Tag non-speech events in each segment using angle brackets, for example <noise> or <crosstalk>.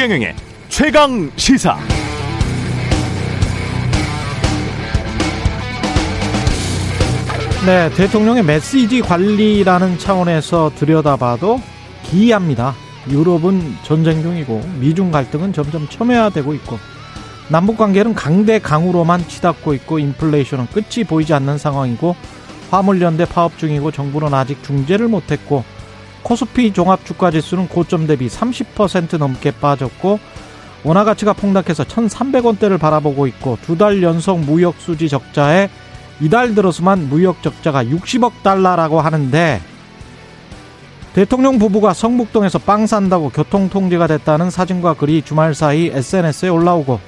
최경영의 최강 시사. 네, 대통령의 메시지 관리라는 차원에서 들여다봐도 기이합니다. 유럽은 전쟁 중이고 미중 갈등은 점점 첨예화되고 있고 남북 관계는 강대강으로만 치닫고 있고 인플레이션은 끝이 보이지 않는 상황이고 화물연대 파업 중이고 정부는 아직 중재를 못했고 코스피 종합 주가 지수는 고점 대비 30% 넘게 빠졌고 원화 가치가 폭락해서 1,300원대를 바라보고 있고 두 달 연속 무역 수지 적자에 이달 들어서만 무역 적자가 60억 달러라고 하는데 대통령 부부가 성북동에서 빵 산다고 교통 통제가 됐다는 사진과 글이 주말 사이 SNS에 올라오고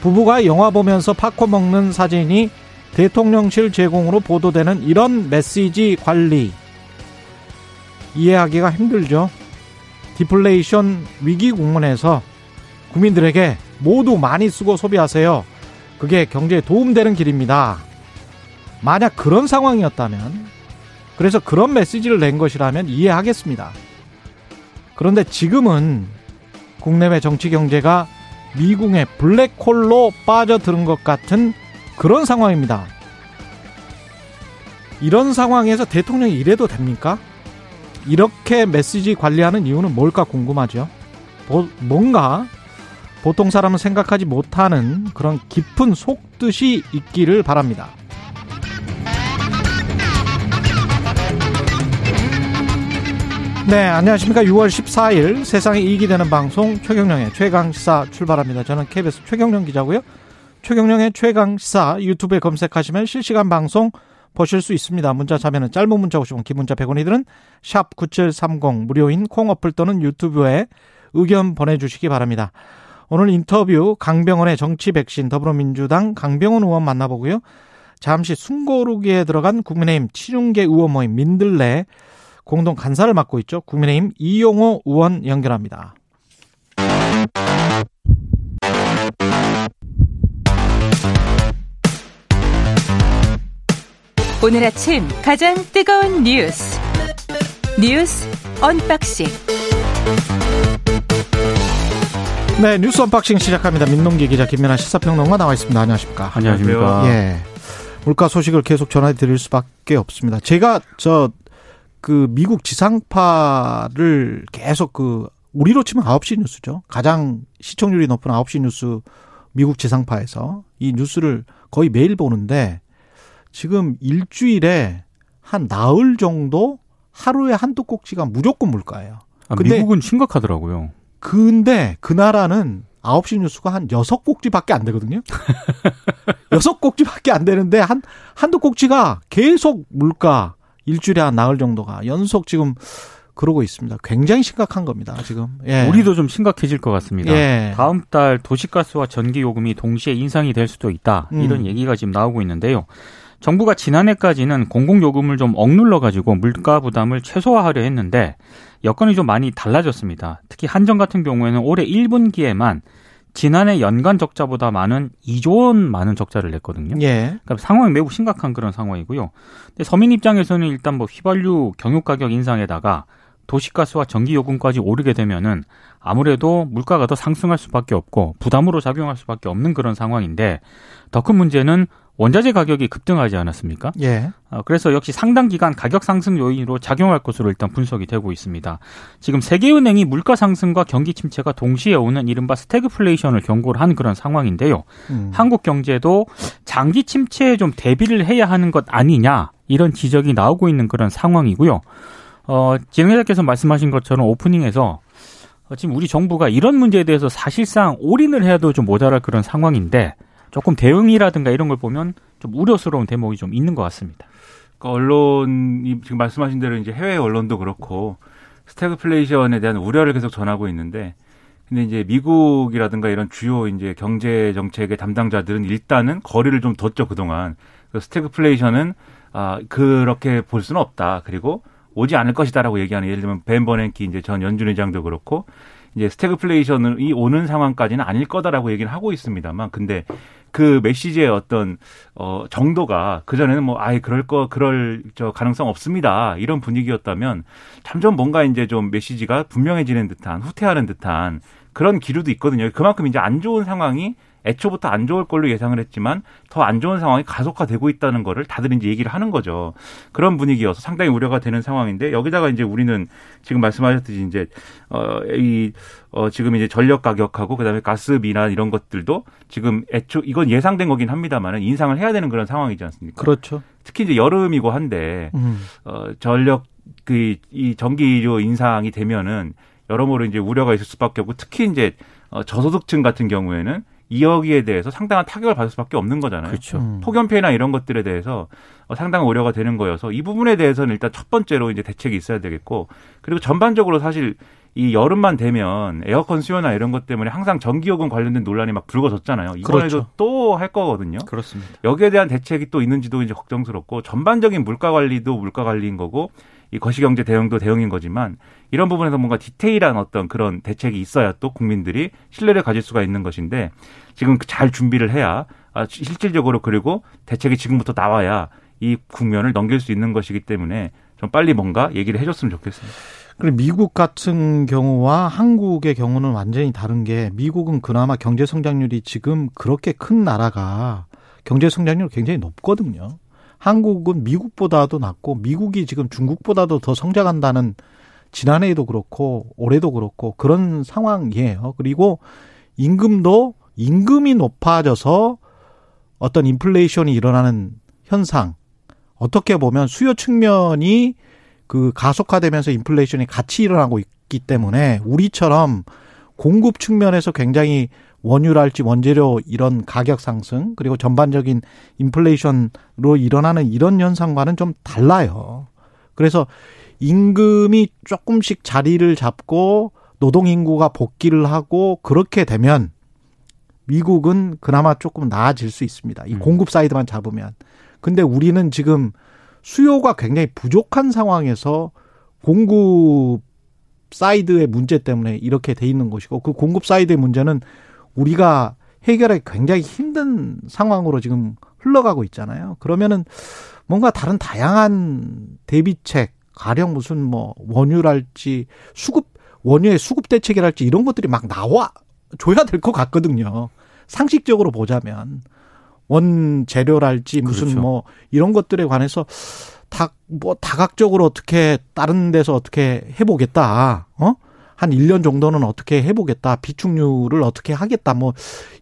부부가 영화 보면서 팝콘 먹는 사진이 대통령실 제공으로 보도되는 이런 메시지 관리 이해하기가 힘들죠. 디플레이션 위기 국면에서 국민들에게 모두 많이 쓰고 소비하세요. 그게 경제에 도움되는 길입니다. 만약 그런 상황이었다면, 그래서 그런 메시지를 낸 것이라면 이해하겠습니다. 그런데 지금은 국내외 정치 경제가 미국의 블랙홀로 빠져드는 것 같은 그런 상황입니다. 이런 상황에서 대통령이 이래도 됩니까? 이렇게 메시지 관리하는 이유는 뭘까 궁금하죠. 뭔가 보통 사람은 생각하지 못하는 그런 깊은 속뜻이 있기를 바랍니다. 네, 안녕하십니까. 6월 14일 세상에 이익이 되는 방송 최경령의 최강시사 출발합니다. 저는 KBS 최경령 기자고요. 최경령의 최강시사 유튜브에 검색하시면 실시간 방송 보실 수 있습니다. 문자 자면은 짧은 문자 50원, 긴 문자 100원이 드는 샵9730 무료인 콩 어플 또는 유튜브에 의견 보내주시기 바랍니다. 오늘 인터뷰 강병원의 정치 백신 더불어민주당 강병원 의원 만나보고요. 잠시 숨고르기에 들어간 국민의힘 친윤계 의원 모임 민들레 공동 간사를 맡고 있죠. 국민의힘 이용호 의원 연결합니다. 오늘 아침 가장 뜨거운 뉴스 뉴스 언박싱 네 뉴스 언박싱 시작합니다. 민동기 기자 김민아 시사평론가 나와 있습니다. 안녕하십니까? 안녕하십니까? 예. 물가 소식을 계속 전해 드릴 수밖에 없습니다. 제가 저 그 미국 지상파를 계속 그 우리로 치면 9시 뉴스죠. 가장 시청률이 높은 9시 뉴스 미국 지상파에서 이 뉴스를 거의 매일 보는데 지금 일주일에 한 나흘 정도 하루에 한두 꼭지가 무조건 물가예요. 아, 근데 미국은 심각하더라고요. 근데 그 나라는 9시 뉴스가 한 6꼭지밖에 안 되거든요. <laughs> 6꼭지밖에 안 되는데 한 한두 꼭지가 계속 물가 일주일에 한 나흘 정도가 연속 지금 그러고 있습니다. 굉장히 심각한 겁니다, 지금. 예. 우리도 좀 심각해질 것 같습니다. 예. 다음 달 도시가스와 전기 요금이 동시에 인상이 될 수도 있다. 음. 이런 얘기가 지금 나오고 있는데요. 정부가 지난해까지는 공공요금을 좀 억눌러 가지고 물가 부담을 최소화하려 했는데 여건이 좀 많이 달라졌습니다. 특히 한정 같은 경우에는 올해 1분기에만 지난해 연간 적자보다 많은 2조 원 많은 적자를 냈거든요. 예. 그러니까 상황이 매우 심각한 그런 상황이고요. 근데 서민 입장에서는 일단 뭐 휘발유 경유 가격 인상에다가 도시가스와 전기 요금까지 오르게 되면은 아무래도 물가가 더 상승할 수밖에 없고 부담으로 작용할 수밖에 없는 그런 상황인데 더 큰 문제는 원자재 가격이 급등하지 않았습니까? 예. 어, 그래서 역시 상당 기간 가격 상승 요인으로 작용할 것으로 일단 분석이 되고 있습니다. 지금 세계은행이 물가 상승과 경기 침체가 동시에 오는 이른바 스태그플레이션을 경고를 한 그런 상황인데요. 음. 한국 경제도 장기 침체에 좀 대비를 해야 하는 것 아니냐 이런 지적이 나오고 있는 그런 상황이고요. 어, 진행자께서 말씀하신 것처럼 오프닝에서 어, 지금 우리 정부가 이런 문제에 대해서 사실상 올인을 해도 좀 모자랄 그런 상황인데 조금 대응이라든가 이런 걸 보면 좀 우려스러운 대목이 좀 있는 것 같습니다. 그러니까 언론이 지금 말씀하신 대로 이제 해외 언론도 그렇고 스태그플레이션에 대한 우려를 계속 전하고 있는데 근데 이제 미국이라든가 이런 주요 이제 경제 정책의 담당자들은 일단은 거리를 좀 뒀죠 그동안. 그 스태그플레이션은 아 그렇게 볼 수는 없다. 그리고 오지 않을 것이다라고 얘기하는 예를 들면 벤 버냉키 이제 전 연준 의장도 그렇고 이제 스태그플레이션이 오는 상황까지는 아닐 거다라고 얘기를 하고 있습니다만 근데 그 메시지의 어떤 어 정도가 그 전에는 뭐 아예 그럴 거 그럴 저 가능성 없습니다 이런 분위기였다면 점점 뭔가 이제 좀 메시지가 분명해지는 듯한 후퇴하는 듯한 그런 기류도 있거든요. 그만큼 이제 안 좋은 상황이 애초부터 안 좋을 걸로 예상을 했지만 더 안 좋은 상황이 가속화되고 있다는 거를 다들 이제 얘기를 하는 거죠. 그런 분위기여서 상당히 우려가 되는 상황인데 여기다가 이제 우리는 지금 말씀하셨듯이 이제 어이 어 지금 이제 전력 가격하고 그다음에 가스 비난 이런 것들도 지금 애초 이건 예상된 거긴 합니다만은 인상을 해야 되는 그런 상황이지 않습니까? 그렇죠. 특히 이제 여름이고 한데 음. 어 전력 그 이 전기료 인상이 되면은 여러모로 이제 우려가 있을 수밖에 없고 특히 이제 어 저소득층 같은 경우에는 이 여기에 대해서 상당한 타격을 받을 수밖에 없는 거잖아요. 그렇죠. 음. 폭염 피해나 이런 것들에 대해서 어, 상당한 우려가 되는 거여서 이 부분에 대해서는 일단 첫 번째로 이제 대책이 있어야 되겠고 그리고 전반적으로 사실 이 여름만 되면 에어컨 수요나 이런 것 때문에 항상 전기요금 관련된 논란이 막 불거졌잖아요. 이번에도 그렇죠. 또할 거거든요. 그렇습니다. 여기에 대한 대책이 또 있는지도 이제 걱정스럽고 전반적인 물가 관리도 물가 관리인 거고 이 거시경제 대응도 대응인 거지만 이런 부분에서 뭔가 디테일한 어떤 그런 대책이 있어야 또 국민들이 신뢰를 가질 수가 있는 것인데 지금 잘 준비를 해야 아, 실질적으로 그리고 대책이 지금부터 나와야 이 국면을 넘길 수 있는 것이기 때문에 좀 빨리 뭔가 얘기를 해줬으면 좋겠습니다. 그리고 미국 같은 경우와 한국의 경우는 완전히 다른 게 미국은 그나마 경제 성장률이 지금 그렇게 큰 나라가 경제 성장률이 굉장히 높거든요. 한국은 미국보다도 낮고 미국이 지금 중국보다도 더 성장한다는 지난해에도 그렇고 올해도 그렇고 그런 상황이에요. 그리고 임금도 임금이 높아져서 어떤 인플레이션이 일어나는 현상 어떻게 보면 수요 측면이 그 가속화되면서 인플레이션이 같이 일어나고 있기 때문에 우리처럼 공급 측면에서 굉장히 원유랄지 원재료 이런 가격 상승 그리고 전반적인 인플레이션으로 일어나는 이런 현상과는 좀 달라요. 그래서 임금이 조금씩 자리를 잡고 노동 인구가 복귀를 하고 그렇게 되면 미국은 그나마 조금 나아질 수 있습니다. 이 음. 공급 사이드만 잡으면. 근데 우리는 지금 수요가 굉장히 부족한 상황에서 공급 사이드의 문제 때문에 이렇게 돼 있는 것이고 그 공급 사이드의 문제는 우리가 해결하기 굉장히 힘든 상황으로 지금 흘러가고 있잖아요. 그러면은 뭔가 다른 다양한 대비책, 가령 무슨 뭐 원유랄지 수급 원유의 수급 대책이랄지 이런 것들이 막 나와 줘야 될 것 같거든요. 상식적으로 보자면 원 재료랄지 무슨 그렇죠. 뭐 이런 것들에 관해서 다 뭐 다각적으로 어떻게 다른 데서 어떻게 해보겠다. 어? 한 1년 정도는 어떻게 해보겠다. 비축률을 어떻게 하겠다. 뭐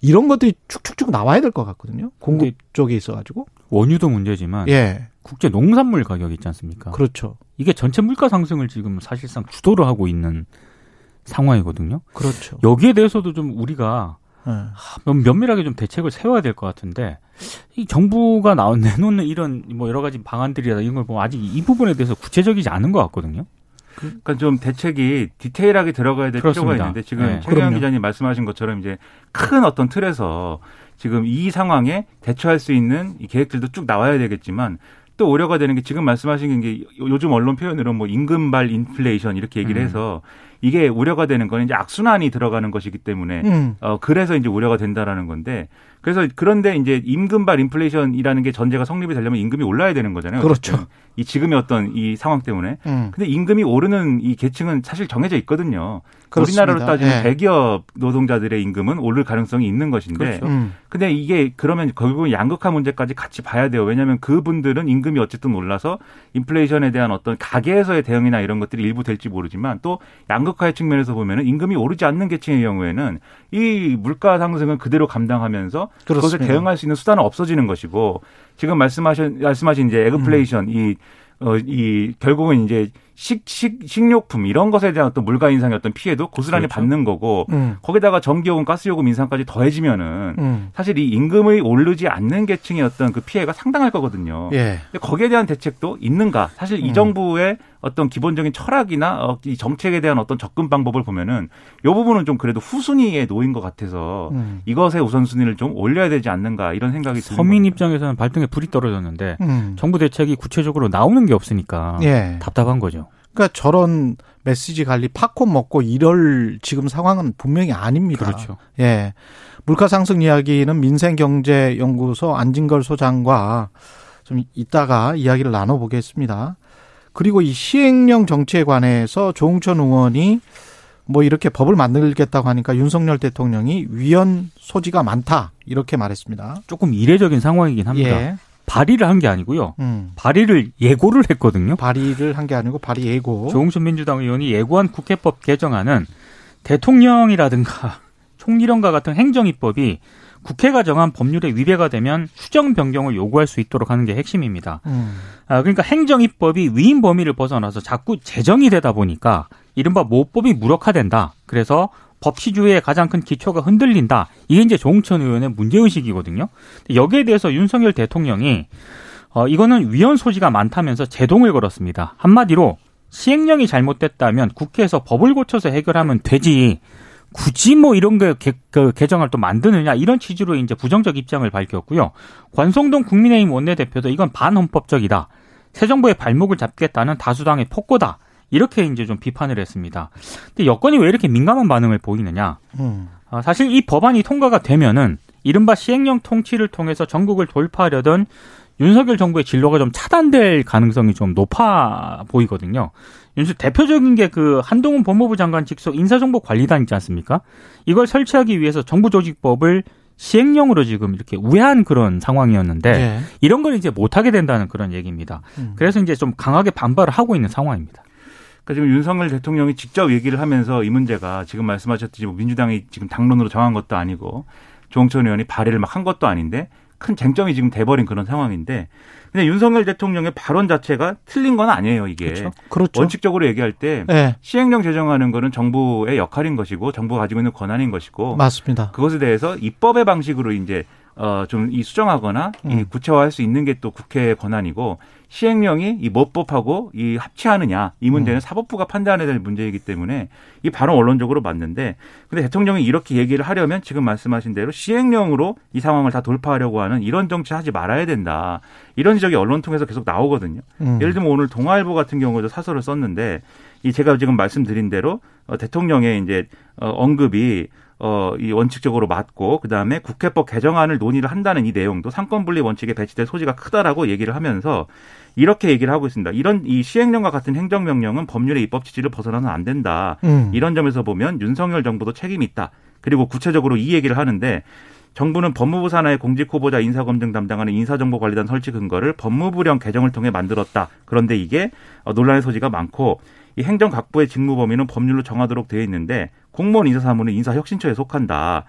이런 것들이 축축축 나와야 될 것 같거든요. 공급 쪽에 있어가지고. 원유도 문제지만 예. 국제 농산물 가격 있지 않습니까? 그렇죠. 이게 전체 물가 상승을 지금 사실상 주도를 하고 있는 상황이거든요. 그렇죠. 여기에 대해서도 좀 우리가 네. 면밀하게 좀 대책을 세워야 될 것 같은데 이 정부가 나온 내놓는 이런 뭐 여러 가지 방안들이나 이런 걸 보면 아직 이 부분에 대해서 구체적이지 않은 것 같거든요. 그러니까 좀 대책이 디테일하게 들어가야 될 그렇습니다. 필요가 있는데 지금 네. 최경 기자님 말씀하신 것처럼 이제 큰 어떤 틀에서 지금 이 상황에 대처할 수 있는 이 계획들도 쭉 나와야 되겠지만 또 우려가 되는 게 지금 말씀하신 게 요즘 언론 표현으로 뭐 임금발 인플레이션 이렇게 얘기를 음. 해서 이게 우려가 되는 건 이제 악순환이 들어가는 것이기 때문에 음. 어 그래서 이제 우려가 된다라는 건데 그래서 그런데 이제 임금발 인플레이션이라는 게 전제가 성립이 되려면 임금이 올라야 되는 거잖아요. 그렇죠. 이 지금의 어떤 이 상황 때문에. 음. 근데 임금이 오르는 이 계층은 사실 정해져 있거든요. 그렇습니다. 우리나라로 따지면 네. 대기업 노동자들의 임금은 오를 가능성이 있는 것인데. 그렇죠. 음. 근데 이게 그러면 결국은 양극화 문제까지 같이 봐야 돼요. 왜냐하면 그분들은 임금이 어쨌든 올라서 인플레이션에 대한 어떤 가계에서의 대응이나 이런 것들이 일부 될지 모르지만 또 양극화의 측면에서 보면은 임금이 오르지 않는 계층의 경우에는 이 물가 상승은 그대로 감당하면서 그렇습니다. 그것을 대응할 수 있는 수단은 없어지는 것이고 지금 말씀하신 말씀하신 이제 애그플레이션 음. 이 어, 이, 결국은 이제 식, 식, 식료품 이런 것에 대한 어떤 물가 인상의 어떤 피해도 고스란히 그렇죠. 받는 거고 음. 거기다가 전기요금, 가스요금 인상까지 더해지면은 음. 사실 이 임금이 오르지 않는 계층의 어떤 그 피해가 상당할 거거든요. 예. 근데 거기에 대한 대책도 있는가? 사실 이 음. 정부의 어떤 기본적인 철학이나 어, 이 정책에 대한 어떤 접근 방법을 보면은 이 부분은 좀 그래도 후순위에 놓인 것 같아서 음. 이것의 우선순위를 좀 올려야 되지 않는가 이런 생각이 듭니다. 서민 입장에서는 발등에 불이 떨어졌는데 음. 정부 대책이 구체적으로 나오는 게 없으니까 예. 답답한 거죠. 그러니까 저런 메시지 관리 팝콘 먹고 이럴 지금 상황은 분명히 아닙니다. 그렇죠. 예. 물가 상승 이야기는 민생경제연구소 안진걸 소장과 좀 이따가 이야기를 나눠보겠습니다. 그리고 이 시행령 정치에 관해서 조홍천 의원이 뭐 이렇게 법을 만들겠다고 하니까 윤석열 대통령이 위헌 소지가 많다 이렇게 말했습니다. 조금 이례적인 상황이긴 합니다. 예. 발의를 한 게 아니고요. 음. 발의를 예고를 했거든요. 발의를 한 게 아니고 발의 예고. 조홍천 민주당 의원이 예고한 국회법 개정안은 대통령이라든가 <laughs> 총리령과 같은 행정입법이 국회가 정한 법률에 위배가 되면 수정 변경을 요구할 수 있도록 하는 게 핵심입니다. 음. 아, 그러니까 행정입법이 위임 범위를 벗어나서 자꾸 제정이 되다 보니까 이른바 모법이 무력화된다. 그래서 법치주의의 가장 큰 기초가 흔들린다. 이게 이제 조홍천 의원의 문제의식이거든요. 여기에 대해서 윤석열 대통령이 어, 이거는 위헌 소지가 많다면서 제동을 걸었습니다. 한마디로 시행령이 잘못됐다면 국회에서 법을 고쳐서 해결하면 되지. 굳이 뭐 이런 게 개, 그 개정을 또 만드느냐 이런 취지로 이제 부정적 입장을 밝혔고요. 관성동 국민의힘 원내대표도 이건 반헌법적이다. 새 정부의 발목을 잡겠다는 다수당의 폭거다. 이렇게 이제 좀 비판을 했습니다. 근데 여건이 왜 이렇게 민감한 반응을 보이느냐? 음. 아, 사실 이 법안이 통과가 되면은 이른바 시행령 통치를 통해서 전국을 돌파하려던 윤석열 정부의 진로가 좀 차단될 가능성이 좀 높아 보이거든요. 윤수 대표적인 게 그 한동훈 법무부 장관 직속 인사정보관리단 있지 않습니까? 이걸 설치하기 위해서 정부 조직법을 시행령으로 지금 이렇게 우회한 그런 상황이었는데 네. 이런 걸 이제 못하게 된다는 그런 얘기입니다. 음. 그래서 이제 좀 강하게 반발을 하고 있는 상황입니다. 그러니까 지금 윤석열 대통령이 직접 얘기를 하면서 이 문제가 지금 말씀하셨듯이 뭐 민주당이 지금 당론으로 정한 것도 아니고 조홍천 의원이 발의를 막 한 것도 아닌데 큰 쟁점이 지금 돼버린 그런 상황인데 근데 윤석열 대통령의 발언 자체가 틀린 건 아니에요 이게 그렇죠. 그렇죠. 원칙적으로 얘기할 때 네. 시행령 제정하는 거는 정부의 역할인 것이고 정부가 가지고 있는 권한인 것이고 맞습니다. 그것에 대해서 입법의 방식으로 이제 어, 좀 이 수정하거나 음. 이 구체화할 수 있는 게 또 국회의 권한이고 시행령이 이 모법하고 이 합치하느냐 이 문제는 음. 사법부가 판단해야 될 문제이기 때문에 이 바로 언론적으로 맞는데 근데 대통령이 이렇게 얘기를 하려면 지금 말씀하신 대로 시행령으로 이 상황을 다 돌파하려고 하는 이런 정치 하지 말아야 된다 이런 지적이 언론 통해서 계속 나오거든요. 음. 예를 들면 오늘 동아일보 같은 경우도 사설을 썼는데 이 제가 지금 말씀드린 대로 어, 대통령의 이제 어, 언급이 어, 이 원칙적으로 맞고 그 다음에 국회법 개정안을 논의를 한다는 이 내용도 상권 분리 원칙에 배치될 소지가 크다라고 얘기를 하면서 이렇게 얘기를 하고 있습니다. 이런 이 시행령과 같은 행정명령은 법률의 입법 취지를 벗어나면 안 된다. 음. 이런 점에서 보면 윤석열 정부도 책임이 있다. 그리고 구체적으로 이 얘기를 하는데 정부는 법무부 산하의 공직 후보자 인사 검증 담당하는 인사정보관리단 설치 근거를 법무부령 개정을 통해 만들었다. 그런데 이게 어, 논란의 소지가 많고 이 행정 각부의 직무 범위는 법률로 정하도록 되어 있는데 공무원 인사 사무는 인사혁신처에 속한다.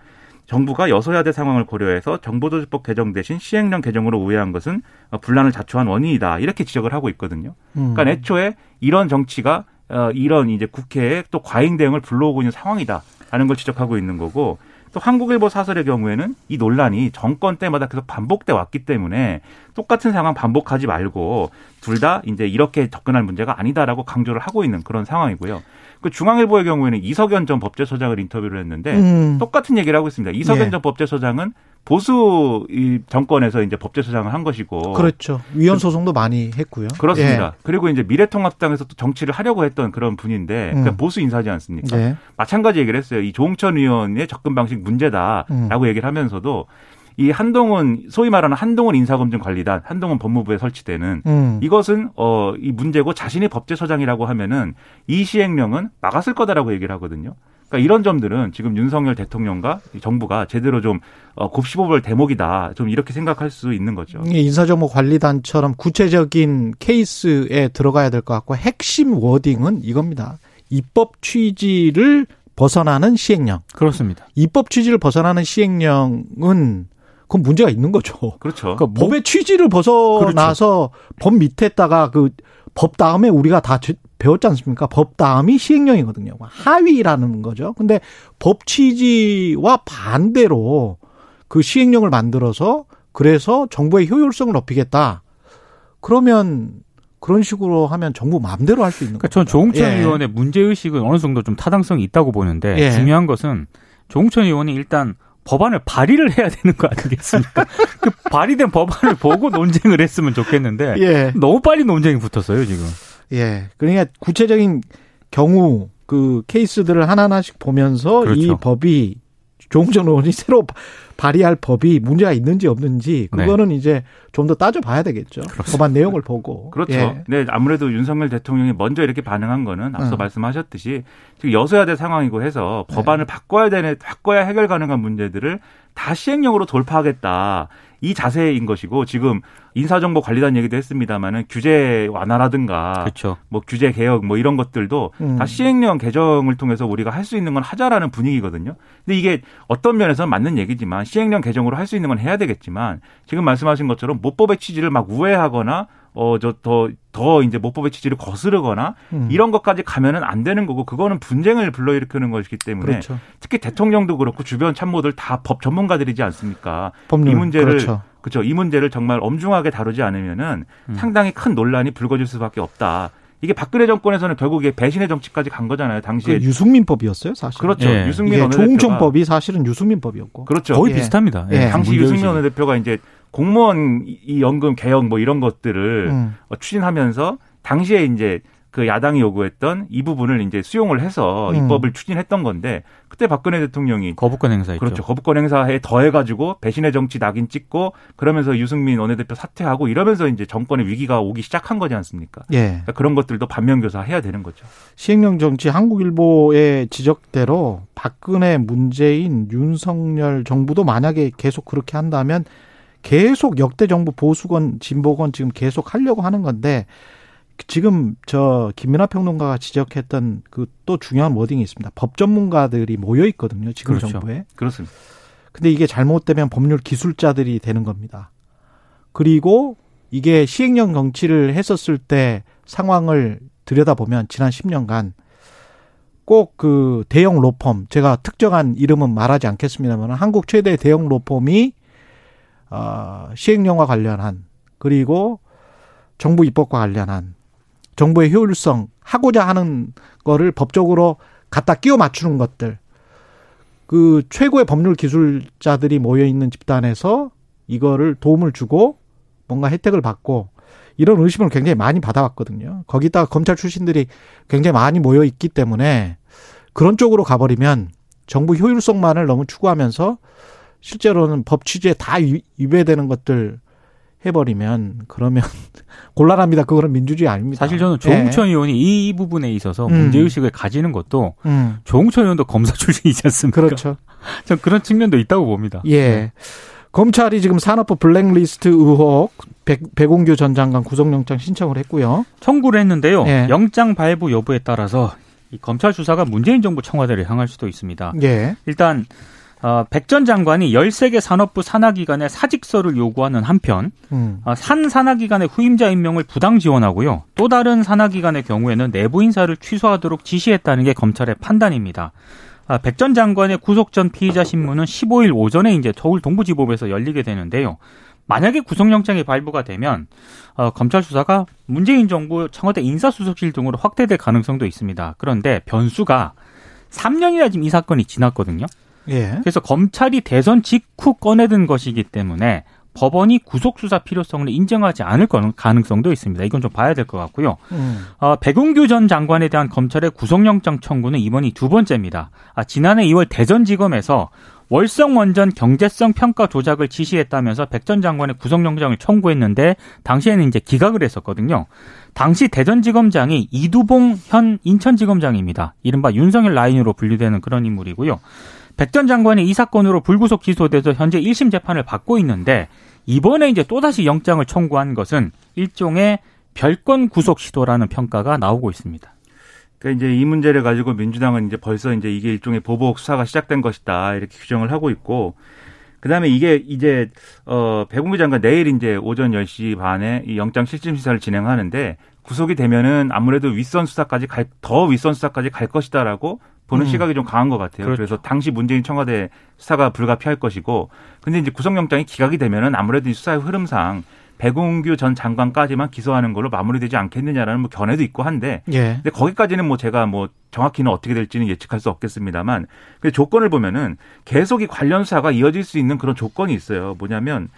정부가 여서야대 상황을 고려해서 정보조직법 개정 대신 시행령 개정으로 우회한 것은 분란을 자초한 원인이다. 이렇게 지적을 하고 있거든요. 음. 그러니까 애초에 이런 정치가 어, 이런 이제 국회에 또 과잉 대응을 불러오고 있는 상황이다라는 걸 지적하고 있는 거고 또 한국일보 사설의 경우에는 이 논란이 정권 때마다 계속 반복돼 왔기 때문에 똑같은 상황 반복하지 말고 둘 다 이제 이렇게 접근할 문제가 아니다라고 강조를 하고 있는 그런 상황이고요. 그 중앙일보의 경우에는 이석연 전 법제처장을 인터뷰를 했는데 음. 똑같은 얘기를 하고 있습니다. 이석연 예. 전 법제처장은 보수 이 정권에서 이제 법제처장을 한 것이고 그렇죠. 위헌 소송도 많이 했고요. 그렇습니다. 예. 그리고 이제 미래통합당에서 또 정치를 하려고 했던 그런 분인데 음. 그러니까 보수 인사지 않습니까? 예. 마찬가지 얘기를 했어요. 이 조홍천 의원의 접근 방식 문제다라고 음. 얘기를 하면서도 이 한동훈 소위 말하는 한동훈 인사검증 관리단 한동훈 법무부에 설치되는 음. 이것은 어 이 문제고 자신이 법제처장이라고 하면은 이 시행령은 막았을 거다라고 얘기를 하거든요. 그러니까 이런 점들은 지금 윤석열 대통령과 정부가 제대로 좀 어, 곱씹어볼 대목이다. 좀 이렇게 생각할 수 있는 거죠. 인사정보 관리단처럼 구체적인 케이스에 들어가야 될 것 같고 핵심 워딩은 이겁니다. 입법 취지를 벗어나는 시행령. 그렇습니다. 입법 취지를 벗어나는 시행령은 그건 문제가 있는 거죠. 그렇죠. 그러니까 법의 취지를 벗어나서 그렇죠. 법 밑에다가 그 법 다음에 우리가 다 배웠지 않습니까? 법 다음이 시행령이거든요. 하위라는 거죠. 근데 법 취지와 반대로 그 시행령을 만들어서 그래서 정부의 효율성을 높이겠다. 그러면 그런 식으로 하면 정부 마음대로 할 수 있는 거죠. 그러니까 전 조홍천 예. 의원의 문제 의식은 어느 정도 좀 타당성이 있다고 보는데 예. 중요한 것은 조홍천 의원이 일단 법안을 발의를 해야 되는 거 아니겠습니까? <laughs> 그 발의된 법안을 보고 논쟁을 했으면 좋겠는데 예. 너무 빨리 논쟁이 붙었어요 지금. 예, 그러니까 구체적인 경우 그 케이스들을 하나하나씩 보면서 그렇죠. 이 법이 조홍천 의원이 <laughs> 새로 발의할 법이 문제가 있는지 없는지 네. 그거는 네. 이제 좀 더 따져봐야 되겠죠. 그렇습니다. 법안 내용을 보고. 그렇죠. 예. 네, 아무래도 윤석열 대통령이 먼저 이렇게 반응한 거는 앞서 음. 말씀하셨듯이 지금 여소야대 상황이고 해서 법안을 네. 바꿔야 되는 바꿔야 해결 가능한 문제들을 다 시행령으로 돌파하겠다. 이 자세인 것이고 지금 인사정보관리단 얘기도 했습니다마는 규제 완화라든가 그렇죠. 뭐 규제 개혁 뭐 이런 것들도 음. 다 시행령 개정을 통해서 우리가 할 수 있는 건 하자라는 분위기거든요. 근데 이게 어떤 면에서 맞는 얘기지만 시행령 개정으로 할 수 있는 건 해야 되겠지만 지금 말씀하신 것처럼 모법의 취지를 막 우회하거나 어, 저, 더, 더 이제 모법의 취지를 거스르거나 음. 이런 것까지 가면은 안 되는 거고 그거는 분쟁을 불러일으키는 것이기 때문에 그렇죠. 특히 대통령도 그렇고 주변 참모들 다 법 전문가들이지 않습니까? 법률, 이 문제를 그렇죠. 그렇죠. 이 문제를 정말 엄중하게 다루지 않으면은 음. 상당히 큰 논란이 불거질 수밖에 없다. 이게 박근혜 정권에서는 결국 이 배신의 정치까지 간 거잖아요. 당시에 그 유승민법이었어요, 사실. 그렇죠. 예. 유승민 원내대표가 법이 사실은 유승민법이었고. 그렇죠. 거의 예. 비슷합니다. 예. 당시 유승민 원내대표가 이제 공무원 이 연금 개혁 뭐 이런 것들을 음. 추진하면서 당시에 이제 그 야당이 요구했던 이 부분을 이제 수용을 해서 음. 입법을 추진했던 건데 그때 박근혜 대통령이 거부권 행사했죠. 그렇죠. 거부권 행사에 더해 가지고 배신의 정치 낙인 찍고 그러면서 유승민 원내대표 사퇴하고 이러면서 이제 정권의 위기가 오기 시작한 거지 않습니까? 예. 그러니까 그런 것들도 반면교사 해야 되는 거죠. 시행령 정치 한국일보의 지적대로 박근혜 문재인 윤석열 정부도 만약에 계속 그렇게 한다면 계속 역대 정부 보수건 진보건 지금 계속 하려고 하는 건데 지금 저 김민하 평론가가 지적했던 그 또 중요한 워딩이 있습니다. 법 전문가들이 모여 있거든요. 지금 그렇죠. 정부에. 그렇습니다. 근데 이게 잘못되면 법률 기술자들이 되는 겁니다. 그리고 이게 시행령 정치를 했었을 때 상황을 들여다보면 지난 10년간 꼭 그 대형 로펌 제가 특정한 이름은 말하지 않겠습니다만 한국 최대 대형 로펌이 어 시행령과 관련한 그리고 정부 입법과 관련한 정부의 효율성 하고자 하는 거를 법적으로 갖다 끼워 맞추는 것들 그 최고의 법률 기술자들이 모여 있는 집단에서 이거를 도움을 주고 뭔가 혜택을 받고 이런 의심을 굉장히 많이 받아왔거든요. 거기다가 검찰 출신들이 굉장히 많이 모여 있기 때문에 그런 쪽으로 가버리면 정부 효율성만을 너무 추구하면서 실제로는 법 취지에 다 위배되는 것들 해버리면 그러면 <laughs> 곤란합니다. 그거는 민주주의 아닙니다. 사실 저는 조홍천 네. 의원이 이 부분에 있어서 음. 문제의식을 가지는 것도 음. 조홍천 의원도 검사 출신이지 않습니까? 그렇죠. <laughs> 전 그런 측면도 있다고 봅니다. 예. 네. 검찰이 지금 산업부 블랙리스트 의혹 백, 백운규 전 장관 구속영장 신청을 했고요. 청구를 했는데요. 예. 영장 발부 여부에 따라서 이 검찰 수사가 문재인 정부 청와대를 향할 수도 있습니다. 예. 일단 어, 백전 장관이 13개 산업부 산하기관에 사직서를 요구하는 한편 음. 어, 산 산하기관의 후임자 임명을 부당 지원하고요. 또 다른 산하기관의 경우에는 내부 인사를 취소하도록 지시했다는 게 검찰의 판단입니다. 아, 백전 장관의 구속 전 피의자 신문은 15일 오전에 이제 서울 동부지법에서 열리게 되는데요. 만약에 구속영장이 발부가 되면 어, 검찰 수사가 문재인 정부 청와대 인사수석실 등으로 확대될 가능성도 있습니다. 그런데 변수가 3년이나 지금 이 사건이 지났거든요. 예. 그래서 검찰이 대선 직후 꺼내든 것이기 때문에 법원이 구속 수사 필요성을 인정하지 않을 가능성도 있습니다. 이건 좀 봐야 될 것 같고요. 음. 어, 백운규 전 장관에 대한 검찰의 구속영장 청구는 이번이 두 번째입니다. 아, 지난해 2월 대전지검에서 월성 원전 경제성 평가 조작을 지시했다면서 백 전 장관의 구속영장을 청구했는데 당시에는 이제 기각을 했었거든요. 당시 대전지검장이 이두봉 현 인천지검장입니다. 이른바 윤석열 라인으로 분류되는 그런 인물이고요. 백 전 장관이 이 사건으로 불구속 기소돼서 현재 1심 재판을 받고 있는데 이번에 이제 또다시 영장을 청구한 것은 일종의 별건 구속 시도라는 평가가 나오고 있습니다. 그러니까 이제 이 문제를 가지고 민주당은 이제 벌써 이제 이게 일종의 보복 수사가 시작된 것이다 이렇게 규정을 하고 있고 그다음에 이게 이제 어 배공부 장관 내일 이제 오전 10시 반에 이 영장 실질 심사를 진행하는데 구속이 되면은 아무래도 윗선 수사까지 갈 더 윗선 수사까지 갈 것이다라고 보는 음. 시각이 좀 강한 것 같아요. 그렇죠. 그래서 당시 문재인 청와대 수사가 불가피할 것이고, 근데 이제 구속영장이 기각이 되면은 아무래도 수사의 흐름상 백운규 전 장관까지만 기소하는 걸로 마무리되지 않겠느냐라는 뭐 견해도 있고 한데, 예. 근데 거기까지는 뭐 제가 뭐 정확히는 어떻게 될지는 예측할 수 없겠습니다만, 그 조건을 보면은 계속 이 관련 수사가 이어질 수 있는 그런 조건이 있어요. 뭐냐면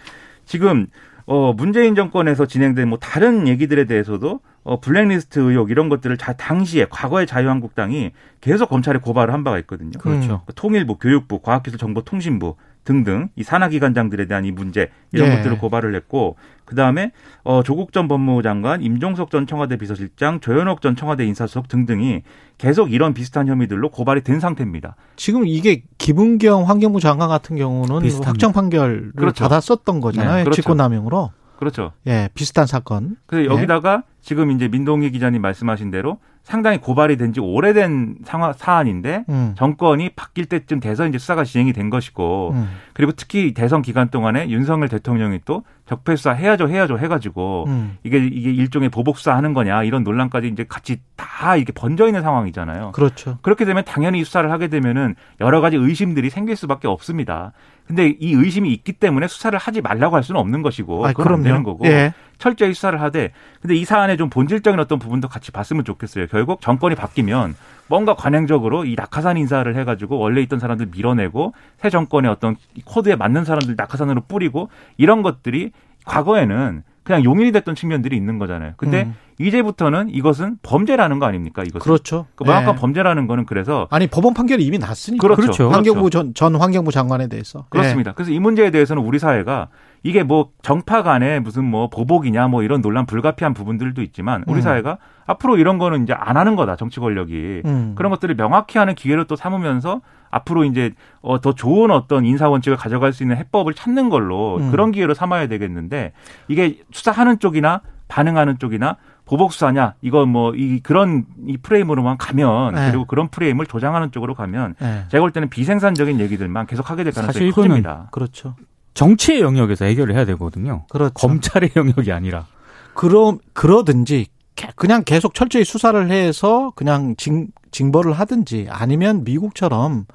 지금 어 문재인 정권에서 진행된 뭐 다른 얘기들에 대해서도 어, 블랙리스트 의혹 이런 것들을 자, 당시에 과거의 자유한국당이 계속 검찰에 고발을 한 바가 있거든요. 그렇죠. 음. 통일부, 교육부, 과학기술정보통신부 등등 이 산하기관장들에 대한 이 문제 이런 예. 것들을 고발을 했고 그 다음에 어, 조국 전 법무부 장관, 임종석 전 청와대 비서실장, 조현옥 전 청와대 인사수석 등등이 계속 이런 비슷한 혐의들로 고발이 된 상태입니다. 지금 이게 김은경 환경부 장관 같은 경우는 비슷합니다. 확정 판결을 그렇죠. 받았었던 거잖아요. 네, 그렇죠. 직권남용으로. 그렇죠. 예, 비슷한 사건. 그래서 여기다가 예. 지금 이제 민동희 기자님 말씀하신 대로 상당히 고발이 된 지 오래된 상황 사안인데 음. 정권이 바뀔 때쯤 돼서 이제 수사가 진행이 된 것이고 음. 그리고 특히 대선 기간 동안에 윤석열 대통령이 또 적폐 수사 해야죠 해야죠 해가지고 음. 이게 이게 일종의 보복 수사하는 거냐 이런 논란까지 이제 같이 다 이렇게 번져 있는 상황이잖아요. 그렇죠. 그렇게 되면 당연히 수사를 하게 되면은 여러 가지 의심들이 생길 수밖에 없습니다. 근데 이 의심이 있기 때문에 수사를 하지 말라고 할 수는 없는 것이고 아, 그건 안 되는 거고 예. 철저히 수사를 하되 근데 이 사안의 좀 본질적인 어떤 부분도 같이 봤으면 좋겠어요. 결국 정권이 바뀌면 뭔가 관행적으로 이 낙하산 인사를 해가지고 원래 있던 사람들 밀어내고 새 정권의 어떤 코드에 맞는 사람들 낙하산으로 뿌리고 이런 것들이 과거에는 그냥 용인이 됐던 측면들이 있는 거잖아요. 근데 음. 이제부터는 이것은 범죄라는 거 아닙니까? 이것은 그렇죠. 그 명확한 네. 범죄라는 거는 그래서 아니 법원 판결이 이미 났으니까 그렇죠. 그렇죠. 환경부 전, 전 환경부 장관에 대해서 그렇습니다. 네. 그래서 이 문제에 대해서는 우리 사회가 이게 뭐 정파 간에 무슨 뭐 보복이냐 뭐 이런 논란 불가피한 부분들도 있지만 우리 음. 사회가 앞으로 이런 거는 이제 안 하는 거다 정치 권력이 음. 그런 것들을 명확히 하는 기회를 또 삼으면서 앞으로 이제 어, 더 좋은 어떤 인사 원칙을 가져갈 수 있는 해법을 찾는 걸로 음. 그런 기회로 삼아야 되겠는데 이게 수사하는 쪽이나 반응하는 쪽이나 보복 수사냐 이거 뭐 이 그런 이 프레임으로만 가면 네. 그리고 그런 프레임을 조장하는 쪽으로 가면 네. 제가 볼 때는 비생산적인 얘기들만 계속 하게 될 가능성이 커집니다. 그렇죠. 정치의 영역에서 해결을 해야 되거든요. 그렇죠. 검찰의 <laughs> 영역이 아니라. 그럼 그러든지 그냥 계속 철저히 수사를 해서 그냥 징, 징벌을 하든지 아니면 미국처럼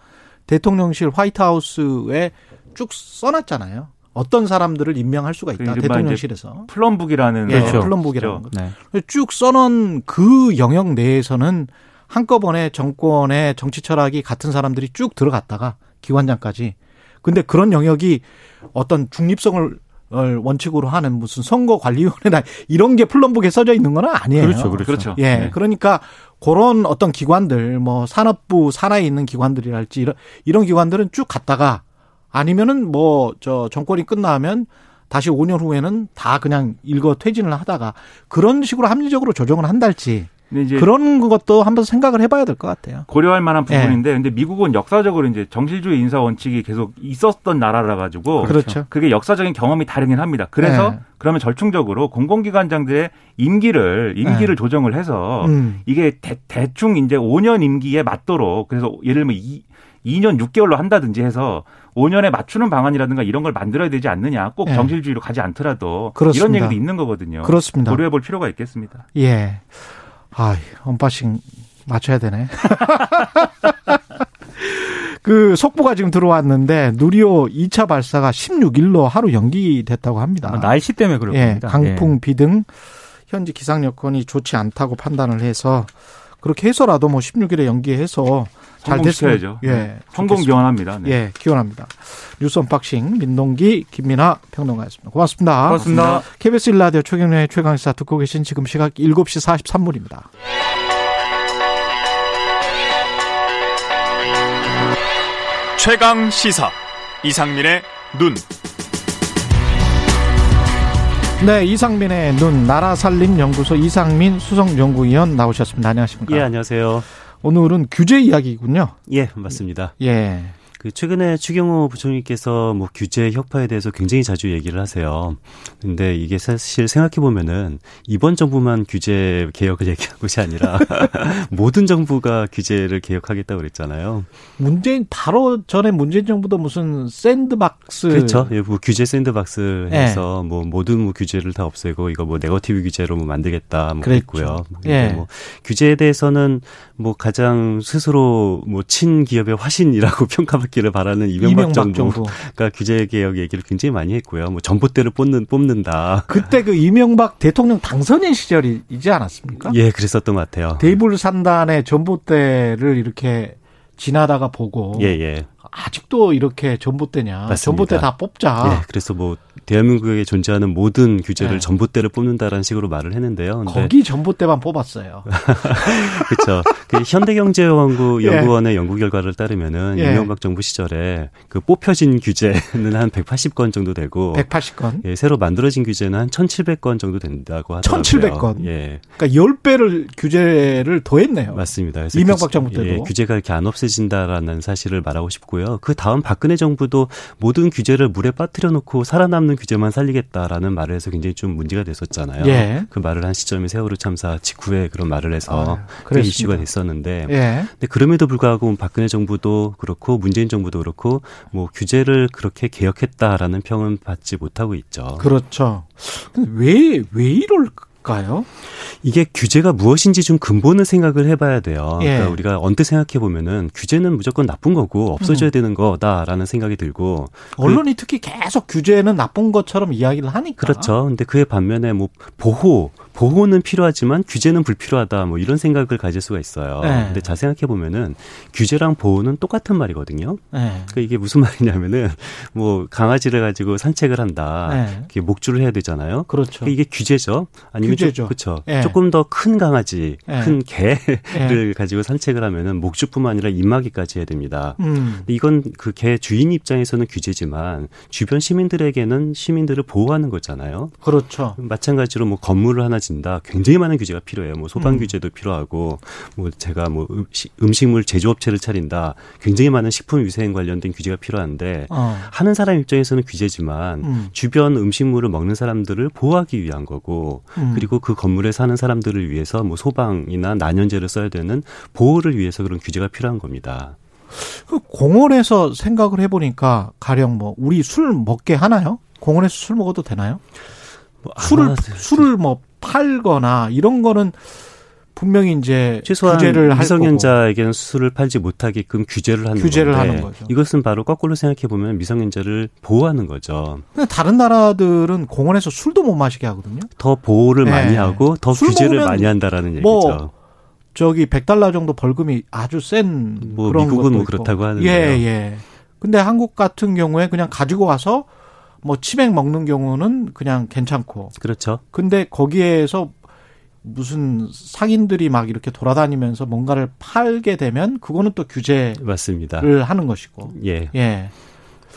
대통령실 White House에 쭉 써놨잖아요. 어떤 사람들을 임명할 수가 있다. 대통령실에서. Plum Book이라는 예, 그렇죠. Plum Book이라는 거. 네. 쭉 써놓은 그 영역 내에서는 한꺼번에 정권의 정치 철학이 같은 사람들이 쭉 들어갔다가 기관장까지 근데 그런 영역이 어떤 중립성을 원칙으로 하는 무슨 선거관리위원회나 이런 게 플럼북에 써져 있는 건 아니에요. 그렇죠, 그렇죠. 그렇죠. 예, 네. 그러니까 그런 어떤 기관들, 뭐 산업부 산하에 있는 기관들이랄지 이런 이런 기관들은 쭉 갔다가 아니면은 뭐 저 정권이 끝나면 다시 5년 후에는 다 그냥 일거 퇴진을 하다가 그런 식으로 합리적으로 조정을 한달지 그런 것도 한번 생각을 해봐야 될 것 같아요. 고려할 만한 부분인데, 네. 근데 미국은 역사적으로 이제 정실주의 인사 원칙이 계속 있었던 나라라 가지고 그렇죠. 그게 역사적인 경험이 다르긴 합니다. 그래서 네. 그러면 절충적으로 공공기관장들의 임기를 임기를 네. 조정을 해서 음. 이게 대, 충 이제 5년 임기에 맞도록 그래서 예를 들면 이 2년 6개월로 한다든지 해서 5년에 맞추는 방안이라든가 이런 걸 만들어야 되지 않느냐. 꼭 예. 정실주의로 가지 않더라도 그렇습니다. 이런 얘기도 있는 거거든요. 그렇습니다. 고려해 볼 필요가 있겠습니다. 예. 아, 언박싱 맞춰야 되네. <laughs> 그 속보가 지금 들어왔는데 누리호 2차 발사가 16일로 하루 연기됐다고 합니다. 아, 날씨 때문에 그럴 예. 강풍, 예. 비 등 현지 기상 여건이 좋지 않다고 판단을 해서 그렇게 해서라도 뭐 16일에 연기해서 잘 됐어야죠. 예, 네. 성공 기원합니다. 네. 예, 기원합니다. 뉴스 언박싱 민동기 김민아 평론가였습니다. 고맙습니다. 고맙습니다. KBS 일라디오 최경영의 최강시사 듣고 계신 지금 시각 7시 43분입니다. 최강 시사 이상민의 눈. 네, 이상민의 눈 나라 살림 연구소 이상민 수석 연구위원 나오셨습니다. 안녕하십니까? 예, 안녕하세요. 오늘은 규제 이야기군요. 예, 맞습니다. 예. 그 최근에 추경호 부총리께서 뭐 규제 혁파에 대해서 굉장히 자주 얘기를 하세요. 근데 이게 사실 생각해 보면은 이번 정부만 규제 개혁을 <laughs> 얘기한 것이 아니라 <laughs> 모든 정부가 규제를 개혁하겠다고 그랬잖아요. 문재인 바로 전에 문재인 정부도 무슨 샌드박스 그렇죠. 예, 뭐 규제 샌드박스 해서 네. 뭐 모든 뭐 규제를 다 없애고 이거 뭐 네거티브 규제로 뭐 만들겠다 뭐 그랬고요. 예. 뭐 규제에 대해서는 뭐 가장 스스로 뭐 친기업의 화신이라고 <laughs> 평가받 기를 바라는 이명박, 이명박 정부가 정부. 규제 개혁 얘기를 굉장히 많이 했고요. 뭐 전봇대를 뽑는 뽑는다. 그때 그 이명박 대통령 당선인 시절이지 않았습니까? 예, 그랬었던 것 같아요. 데이블 산단의 전봇대를 이렇게 지나다가 보고 예, 예. 아직도 이렇게 전봇대냐. 맞습니다. 전봇대 다 뽑자. 네, 그래서 뭐 대한민국에 존재하는 모든 규제를 네. 전봇대를 뽑는다라는 식으로 말을 했는데요. 거기 전봇대만 뽑았어요. <laughs> 그렇죠. 그 현대경제연구 연구원의 예. 연구 결과를 따르면은 예. 이명박 정부 시절에 그 뽑혀진 규제는 한 180건 정도 되고 180건. 예, 새로 만들어진 규제는 한 1,700건 정도 된다고 하더라고요. 1,700건. 예. 그러니까 10배를 규제를 더했네요. 맞습니다. 이명박 정부 때도 예, 규제가 이렇게 안 없어진다라는 사실을 말하고 싶고 요. 그 다음 박근혜 정부도 모든 규제를 물에 빠뜨려 놓고 살아남는 규제만 살리겠다라는 말을 해서 굉장히 좀 문제가 됐었잖아요. 예. 그 말을 한 시점이 세월호 참사 직후에 그런 말을 해서 아, 이슈가 됐었는데 예. 근데 그럼에도 불구하고 박근혜 정부도 그렇고 문재인 정부도 그렇고 뭐 규제를 그렇게 개혁했다라는 평은 받지 못하고 있죠. 그렇죠. 왜왜 이럴까? 까요? 이게 규제가 무엇인지 좀 근본을 생각을 해봐야 돼요. 예. 그러니까 우리가 언뜻 생각해 보면은 규제는 무조건 나쁜 거고 없어져야 음. 되는 거다라는 생각이 들고 언론이 그, 특히 계속 규제는 나쁜 것처럼 이야기를 하니까 그렇죠. 근데 그에 반면에 뭐 보호 보호는 필요하지만 규제는 불필요하다 뭐 이런 생각을 가질 수가 있어요. 네. 근데 자 생각해 보면은 규제랑 보호는 똑같은 말이거든요. 네. 그러니까 이게 무슨 말이냐면은 뭐 강아지를 가지고 산책을 한다. 네. 이게 목줄을 해야 되잖아요. 그렇죠. 그러니까 이게 규제죠. 아니면 규제죠. 그렇죠. 네. 조금 더 큰 강아지, 네. 큰 개를 네. 가지고 산책을 하면은 목줄뿐만 아니라 입마개까지 해야 됩니다. 음. 이건 그 개 주인 입장에서는 규제지만 주변 시민들에게는 시민들을 보호하는 거잖아요. 그렇죠. 마찬가지로 뭐 건물을 하나 진다. 굉장히 많은 규제가 필요해요. 뭐 소방 음. 규제도 필요하고 뭐 제가 뭐 음식, 물 제조업체를 차린다. 굉장히 많은 식품 위생 관련된 규제가 필요한데 어. 하는 사람 입장에서는 규제지만 음. 주변 음식물을 먹는 사람들을 보호하기 위한 거고 음. 그리고 그 건물에 사는 사람들을 위해서 뭐 소방이나 난연제를 써야 되는 보호를 위해서 그런 규제가 필요한 겁니다. 그 공원에서 생각을 해보니까 가령 뭐 우리 술 먹게 하나요? 공원에서 술 먹어도 되나요? 뭐 술을 술을 뭐 팔거나 이런 거는 분명히 이제 최소한 규제를 미성년자에게는 수술을 팔지 못하게끔 규제를 하는 규제를 하는 거죠. 이것은 바로 거꾸로 생각해 보면 미성년자를 보호하는 거죠. 근데 다른 나라들은 공원에서 술도 못 마시게 하거든요. 더 보호를 네. 많이 하고 더 규제를 많이 한다라는 뭐 얘기죠. 저기 100달러 정도 벌금이 아주 센 뭐 그런 미국은 뭐. 그렇다고 하는데요. 예, 예. 근데 한국 같은 경우에 그냥 가지고 와서 뭐 치맥 먹는 경우는 그냥 괜찮고. 그렇죠. 근데 거기에서 무슨 상인들이 막 이렇게 돌아다니면서 뭔가를 팔게 되면 그거는 또 규제를 맞습니다. 하는 것이고. 예. 예.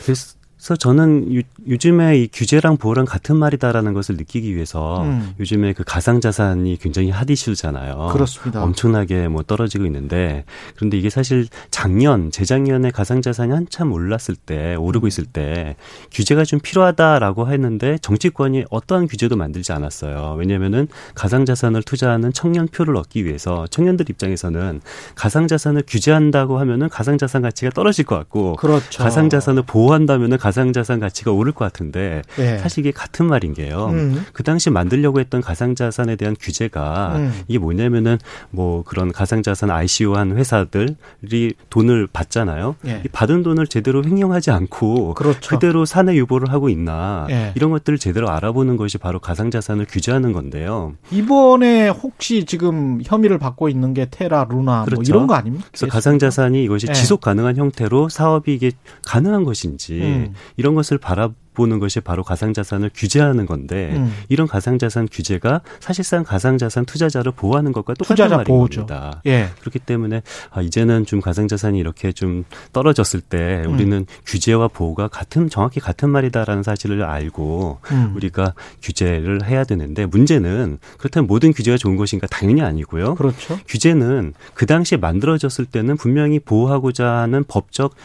그래서 그래서 저는 요, 요즘에 이 규제랑 보호랑 같은 말이다라는 것을 느끼기 위해서 음. 요즘에 그 가상 자산이 굉장히 핫 이슈잖아요. 그렇습니다. 엄청나게 뭐 떨어지고 있는데 그런데 이게 사실 작년 재작년에 가상 자산이 한참 올랐을 때 오르고 음. 있을 때 규제가 좀 필요하다라고 했는데 정치권이 어떠한 규제도 만들지 않았어요. 왜냐면은 가상 자산을 투자하는 청년 표를 얻기 위해서 청년들 입장에서는 가상 자산을 규제한다고 하면은 가상 자산 가치가 떨어질 것 같고 그렇죠. 가상 자산을 보호한다면은 가상자산 가치가 오를 것 같은데 네. 사실 이게 같은 말인 게요. 음. 그 당시 만들려고 했던 가상자산에 대한 규제가 음. 이게 뭐냐면은 뭐 그런 가상자산 ICO 한 회사들이 돈을 받잖아요. 네. 받은 돈을 제대로 횡령하지 않고 그렇죠. 그대로 사내 유보를 하고 있나 네. 이런 것들을 제대로 알아보는 것이 바로 가상자산을 규제하는 건데요. 이번에 혹시 지금 혐의를 받고 있는 게 테라, 루나 뭐 그렇죠. 뭐 이런 거 아닙니까? 그래서 가상자산이 이것이 지속 가능한 형태로 사업이 이게 가능한 것인지 음. 이런 것을 바라 보는 것이 바로 가상자산을 규제하는 건데 음. 이런 가상자산 규제가 사실상 가상자산 투자자를 보호하는 것과 똑같은 말인 보호죠. 겁니다. 예. 그렇기 때문에 아, 이제는 좀 가상자산이 이렇게 좀 떨어졌을 때 음. 우리는 음. 규제와 보호가 같은 정확히 같은 말이다라는 사실을 알고 음. 우리가 규제를 해야 되는데 문제는 그렇다면 모든 규제가 좋은 것인가 당연히 아니고요. 그렇죠. 규제는 그 당시에 만들어졌을 때는 분명히 보호하고자 하는 법적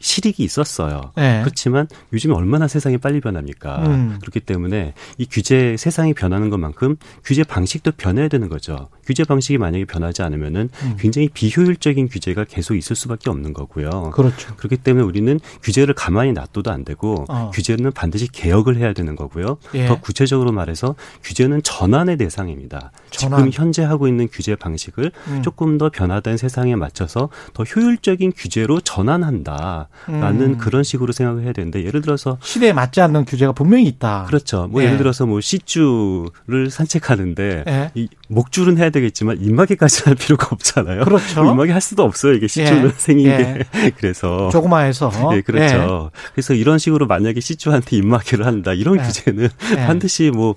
실익이 있었어요. 예. 그렇지만 요즘에 얼마나 세상이 세상이 빨리 변합니까? 음. 그렇기 때문에 이 규제 세상이 변하는 것만큼 규제 방식도 변해야 되는 거죠. 규제 방식이 만약에 변하지 않으면은 음. 굉장히 비효율적인 규제가 계속 있을 수밖에 없는 거고요. 그렇죠. 그렇기 때문에 우리는 규제를 가만히 놔둬도 안 되고 어. 규제는 반드시 개혁을 해야 되는 거고요. 예. 더 구체적으로 말해서 규제는 전환의 대상입니다. 전환. 지금 현재 하고 있는 규제 방식을 음. 조금 더 변화된 세상에 맞춰서 더 효율적인 규제로 전환한다라는 음. 그런 식으로 생각을 해야 되는데 예를 들어서 시대에 맞지 않는 규제가 분명히 있다. 그렇죠. 뭐 예. 예를 들어서 뭐 시주를 산책하는데 예. 이 목줄은 해야 되겠지만 입마개까지 할 필요가 없잖아요. 그렇죠. 뭐 입마개 할 수도 없어요. 이게 시주는 예. 생인데 예. <laughs> 그래서 조그마해서 <laughs> 예, 그렇죠. 예. 그래서 이런 식으로 만약에 시주한테 입마개를 한다 이런 예. 규제는 <laughs> 반드시 뭐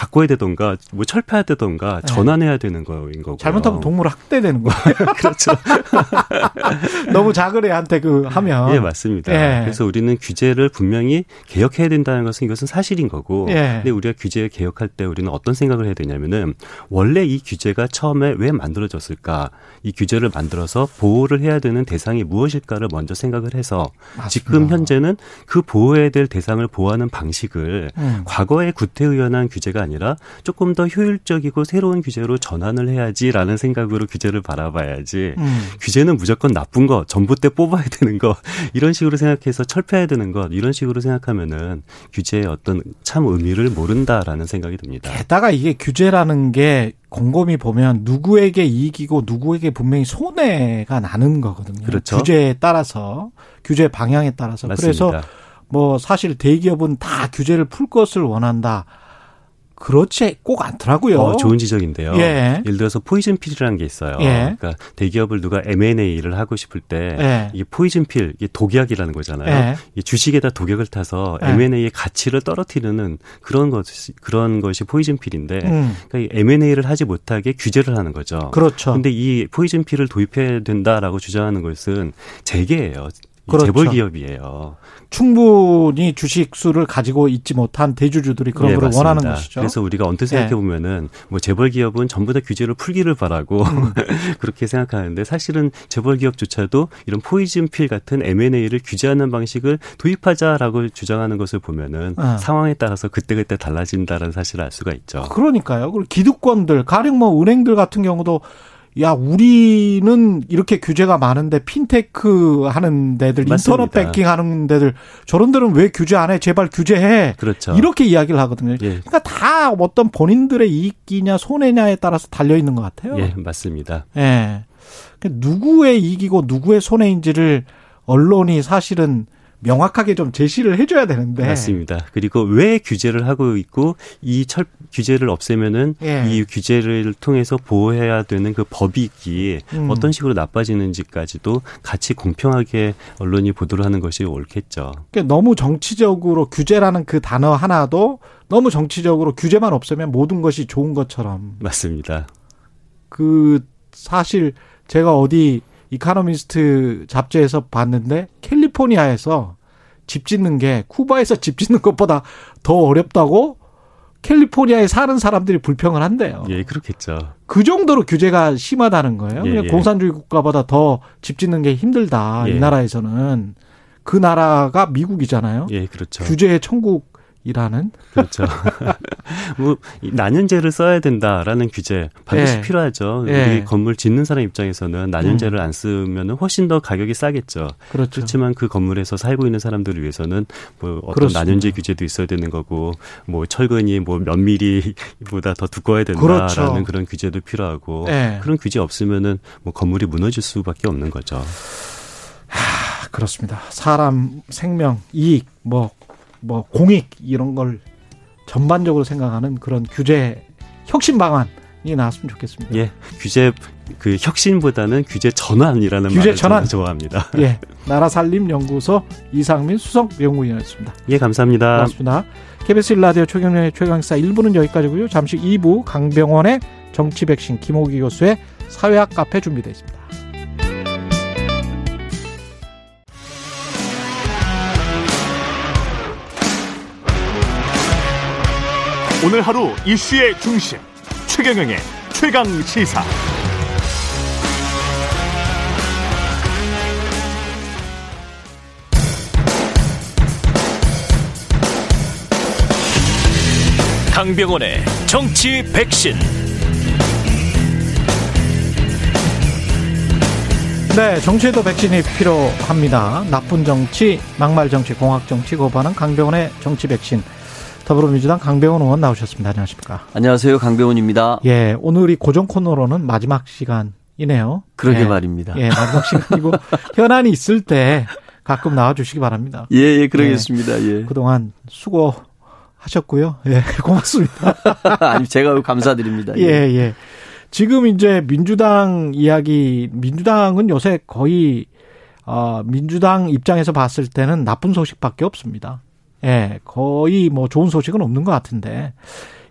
바꿔야 되던가 뭐 철폐해야 되던가 네. 전환해야 되는 거인 거고 잘못하면 동물 학대되는 거예요. <laughs> 그렇죠. <laughs> 너무 작은 애한테 그 하면 예 맞습니다. 예. 그래서 우리는 규제를 분명히 개혁해야 된다는 것은 이것은 사실인 거고 예. 근데 우리가 규제 개혁할 때 우리는 어떤 생각을 해야 되냐면은 원래 이 규제가 처음에 왜 만들어졌을까 이 규제를 만들어서 보호를 해야 되는 대상이 무엇일까를 먼저 생각을 해서 맞습니다. 지금 현재는 그 보호해야 될 대상을 보호하는 방식을 음. 과거의 구태의연한 규제가 규제가 아니라 조금 더 효율적이고 새로운 규제로 전환을 해야지라는 생각으로 규제를 바라봐야지 음. 규제는 무조건 나쁜 거 전부 때 뽑아야 되는 거 <laughs> 이런 식으로 생각해서 철폐해야 되는 것 이런 식으로 생각하면은 규제의 어떤 참 의미를 모른다라는 생각이 듭니다. 게다가 이게 규제라는 게 곰곰이 보면 누구에게 이익이고 누구에게 분명히 손해가 나는 거거든요. 그렇죠. 규제에 따라서 규제 방향에 따라서 맞습니다. 그래서 뭐 사실 대기업은 다 규제를 풀 것을 원한다. 그렇지 꼭 않더라고요. 어, 좋은 지적인데요. 예. 예를 들어서 poison pill이라는 게 있어요. 예. 그러니까 대기업을 누가 M&A를 하고 싶을 때 예. 이게 poison pill, 이게 독약이라는 거잖아요. 예. 이 주식에다 독약을 타서 예. M&A의 가치를 떨어뜨리는 그런 것이 그런 것이 poison pill인데 음. 그러니까 M&A를 하지 못하게 규제를 하는 거죠. 그렇죠. 근데 이 poison pill을 도입해야 된다라고 주장하는 것은 재계예요. 그렇죠. 재벌 기업이에요. 충분히 주식 수를 가지고 있지 못한 대주주들이 그런 네, 걸 맞습니다. 원하는 것이죠. 그래서 우리가 언뜻 생각해 보면은 네. 뭐 재벌 기업은 전부 다 규제를 풀기를 바라고 음. <laughs> 그렇게 생각하는데 사실은 재벌 기업조차도 이런 포이즌 필 같은 M&A를 규제하는 방식을 도입하자라고 주장하는 것을 보면은 네. 상황에 따라서 그때그때 달라진다는 사실을 알 수가 있죠. 그러니까요. 그리고 기득권들 가령 뭐 은행들 같은 경우도 야, 우리는 이렇게 규제가 많은데 핀테크 하는 데들, 맞습니다. 인터넷 뱅킹 하는 데들 저런 데는 왜 규제 안 해? 제발 규제해. 그렇죠. 이렇게 이야기를 하거든요. 예. 그러니까 다 어떤 본인들의 이익이냐 손해냐에 따라서 달려 있는 것 같아요. 예, 맞습니다. 예. 그러니까 누구의 이익이고 누구의 손해인지를 언론이 사실은 명확하게 좀 제시를 해줘야 되는데. 맞습니다. 그리고 왜 규제를 하고 있고 이 철 규제를 없애면은 예. 이 규제를 통해서 보호해야 되는 그 법익이 음. 어떤 식으로 나빠지는지까지도 같이 공평하게 언론이 보도를 하는 것이 옳겠죠. 그러니까 너무 정치적으로 규제라는 그 단어 하나도 너무 정치적으로 규제만 없애면 모든 것이 좋은 것처럼. 맞습니다. 그 사실 제가 어디 이카노미스트 잡지에서 봤는데 캘리포니아에서 집 짓는 게 쿠바에서 집 짓는 것보다 더 어렵다고 캘리포니아에 사는 사람들이 불평을 한대요. 예, 그렇겠죠. 그 정도로 규제가 심하다는 거예요. 예, 예. 공산주의 국가보다 더 집 짓는 게 힘들다. 예. 이 나라에서는 그 나라가 미국이잖아요. 예, 그렇죠. 규제의 천국 이라는 그렇죠. <laughs> 뭐 난연제를 써야 된다라는 규제 반드시 예. 필요하죠. 예. 우리 건물 짓는 사람 입장에서는 난연제를 음. 안 쓰면 훨씬 더 가격이 싸겠죠. 그렇죠. 그렇지만 그 건물에서 살고 있는 사람들을 위해서는 뭐 어떤 그렇습니다. 난연제 규제도 있어야 되는 거고 뭐 철근이 뭐 몇 미리보다 더 두꺼워야 된다라는 그렇죠. 그런 규제도 필요하고 예. 그런 규제 없으면은 뭐 건물이 무너질 수밖에 없는 거죠. 하, 그렇습니다. 사람 생명, 이익 뭐 뭐 공익 이런 걸 전반적으로 생각하는 그런 규제 혁신 방안이 나왔으면 좋겠습니다. 예, 규제 그 혁신보다는 규제 전환이라는 규제 말을 전환 좋아합니다. 예, <laughs> 나라살림연구소 이상민 수석 연구위원이었습니다. 예, 감사합니다. 고맙습니다. KBS 일라디오 최경련의 최강사 1부는 여기까지고요. 잠시 2부 강병원의 정치 백신 김호기 교수의 사회학 카페 준비되어 있습니다. 오늘 하루 이슈의 중심 최경영의 최강 시사. 강병원의 정치 백신. 네, 정치에도 백신이 필요합니다. 나쁜 정치, 막말 정치, 공학 정치 고반은 강병원의 정치 백신. 더불어민주당 강병원 의원 나오셨습니다. 안녕하십니까? 안녕하세요. 강병원입니다. 예, 오늘이 고정 코너로는 마지막 시간이네요. 그러게 예, 말입니다. 예, 마지막 시간이고 <laughs> 현안이 있을 때 가끔 나와 주시기 바랍니다. 예, 예, 그러겠습니다. 예. 그동안 수고 하셨고요. 예, <laughs> 고맙습니다. <laughs> 아니, 제가 감사드립니다. 예, 예, 예. 지금 이제 민주당 이야기, 민주당은 요새 거의, 어, 민주당 입장에서 봤을 때는 나쁜 소식밖에 없습니다. 예, 거의 뭐 좋은 소식은 없는 것 같은데.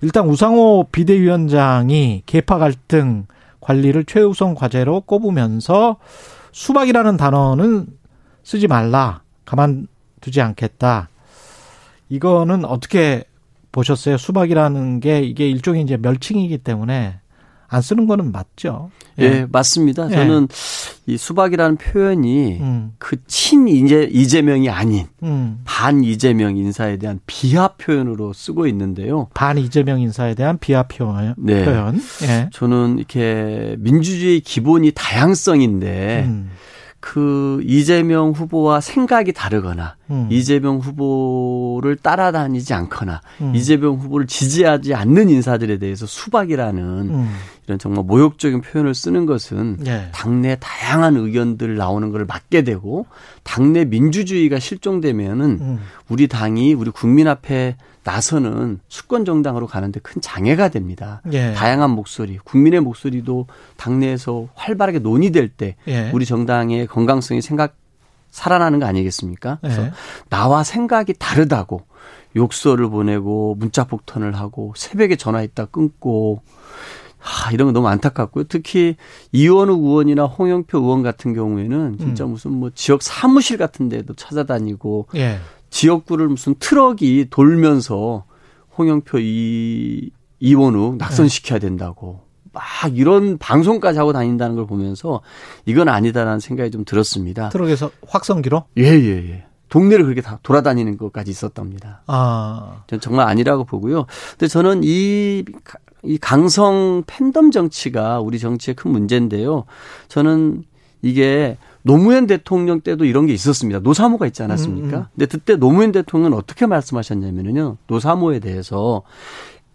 일단 우상호 비대위원장이 개파 갈등 관리를 최우선 과제로 꼽으면서 수박이라는 단어는 쓰지 말라. 가만두지 않겠다. 이거는 어떻게 보셨어요? 수박이라는 게 이게 일종의 이제 멸칭이기 때문에 안 쓰는 거는 맞죠. 예, 예 맞습니다. 예. 저는 이 수박이라는 표현이 음. 그친 이제 이재명이 아닌 음. 반 이재명 인사에 대한 비하 표현으로 쓰고 있는데요. 반 이재명 인사에 대한 비하 표현. 네. 표현. 예. 저는 이렇게 민주주의 기본이 다양성인데 음. 그 이재명 후보와 생각이 다르거나 음. 이재명 후보를 따라다니지 않거나 음. 이재명 후보를 지지하지 않는 인사들에 대해서 수박이라는 음. 이런 정말 모욕적인 표현을 쓰는 것은 네. 당내 다양한 의견들 나오는 것을 막게 되고 당내 민주주의가 실종되면은 음. 우리 당이 우리 국민 앞에 나서는 수권 정당으로 가는데 큰 장애가 됩니다. 예. 다양한 목소리, 국민의 목소리도 당내에서 활발하게 논의될 때 예. 우리 정당의 건강성이 생각 살아나는 거 아니겠습니까? 그래서 예. 나와 생각이 다르다고 욕설을 보내고 문자 폭탄을 하고 새벽에 전화했다 끊고 아, 이런 거 너무 안타깝고요. 특히 이원욱 의원이나 홍영표 의원 같은 경우에는 진짜 음. 무슨 뭐 지역 사무실 같은 데도 찾아다니고 예. 지역구를 무슨 트럭이 돌면서 홍영표 이 이원욱 낙선시켜야 된다고 막 이런 방송까지 하고 다닌다는 걸 보면서 이건 아니다라는 생각이 좀 들었습니다. 트럭에서 확성기로? 예, 예, 예. 동네를 그렇게 다 돌아다니는 것까지 있었답니다. 아. 전 정말 아니라고 보고요. 근데 저는 이, 이 강성 팬덤 정치가 우리 정치의 큰 문제인데요. 저는 이게 노무현 대통령 때도 이런 게 있었습니다. 노사모가 있지 않았습니까? 음, 음. 근데 그때 노무현 대통령은 어떻게 말씀하셨냐면요. 노사모에 대해서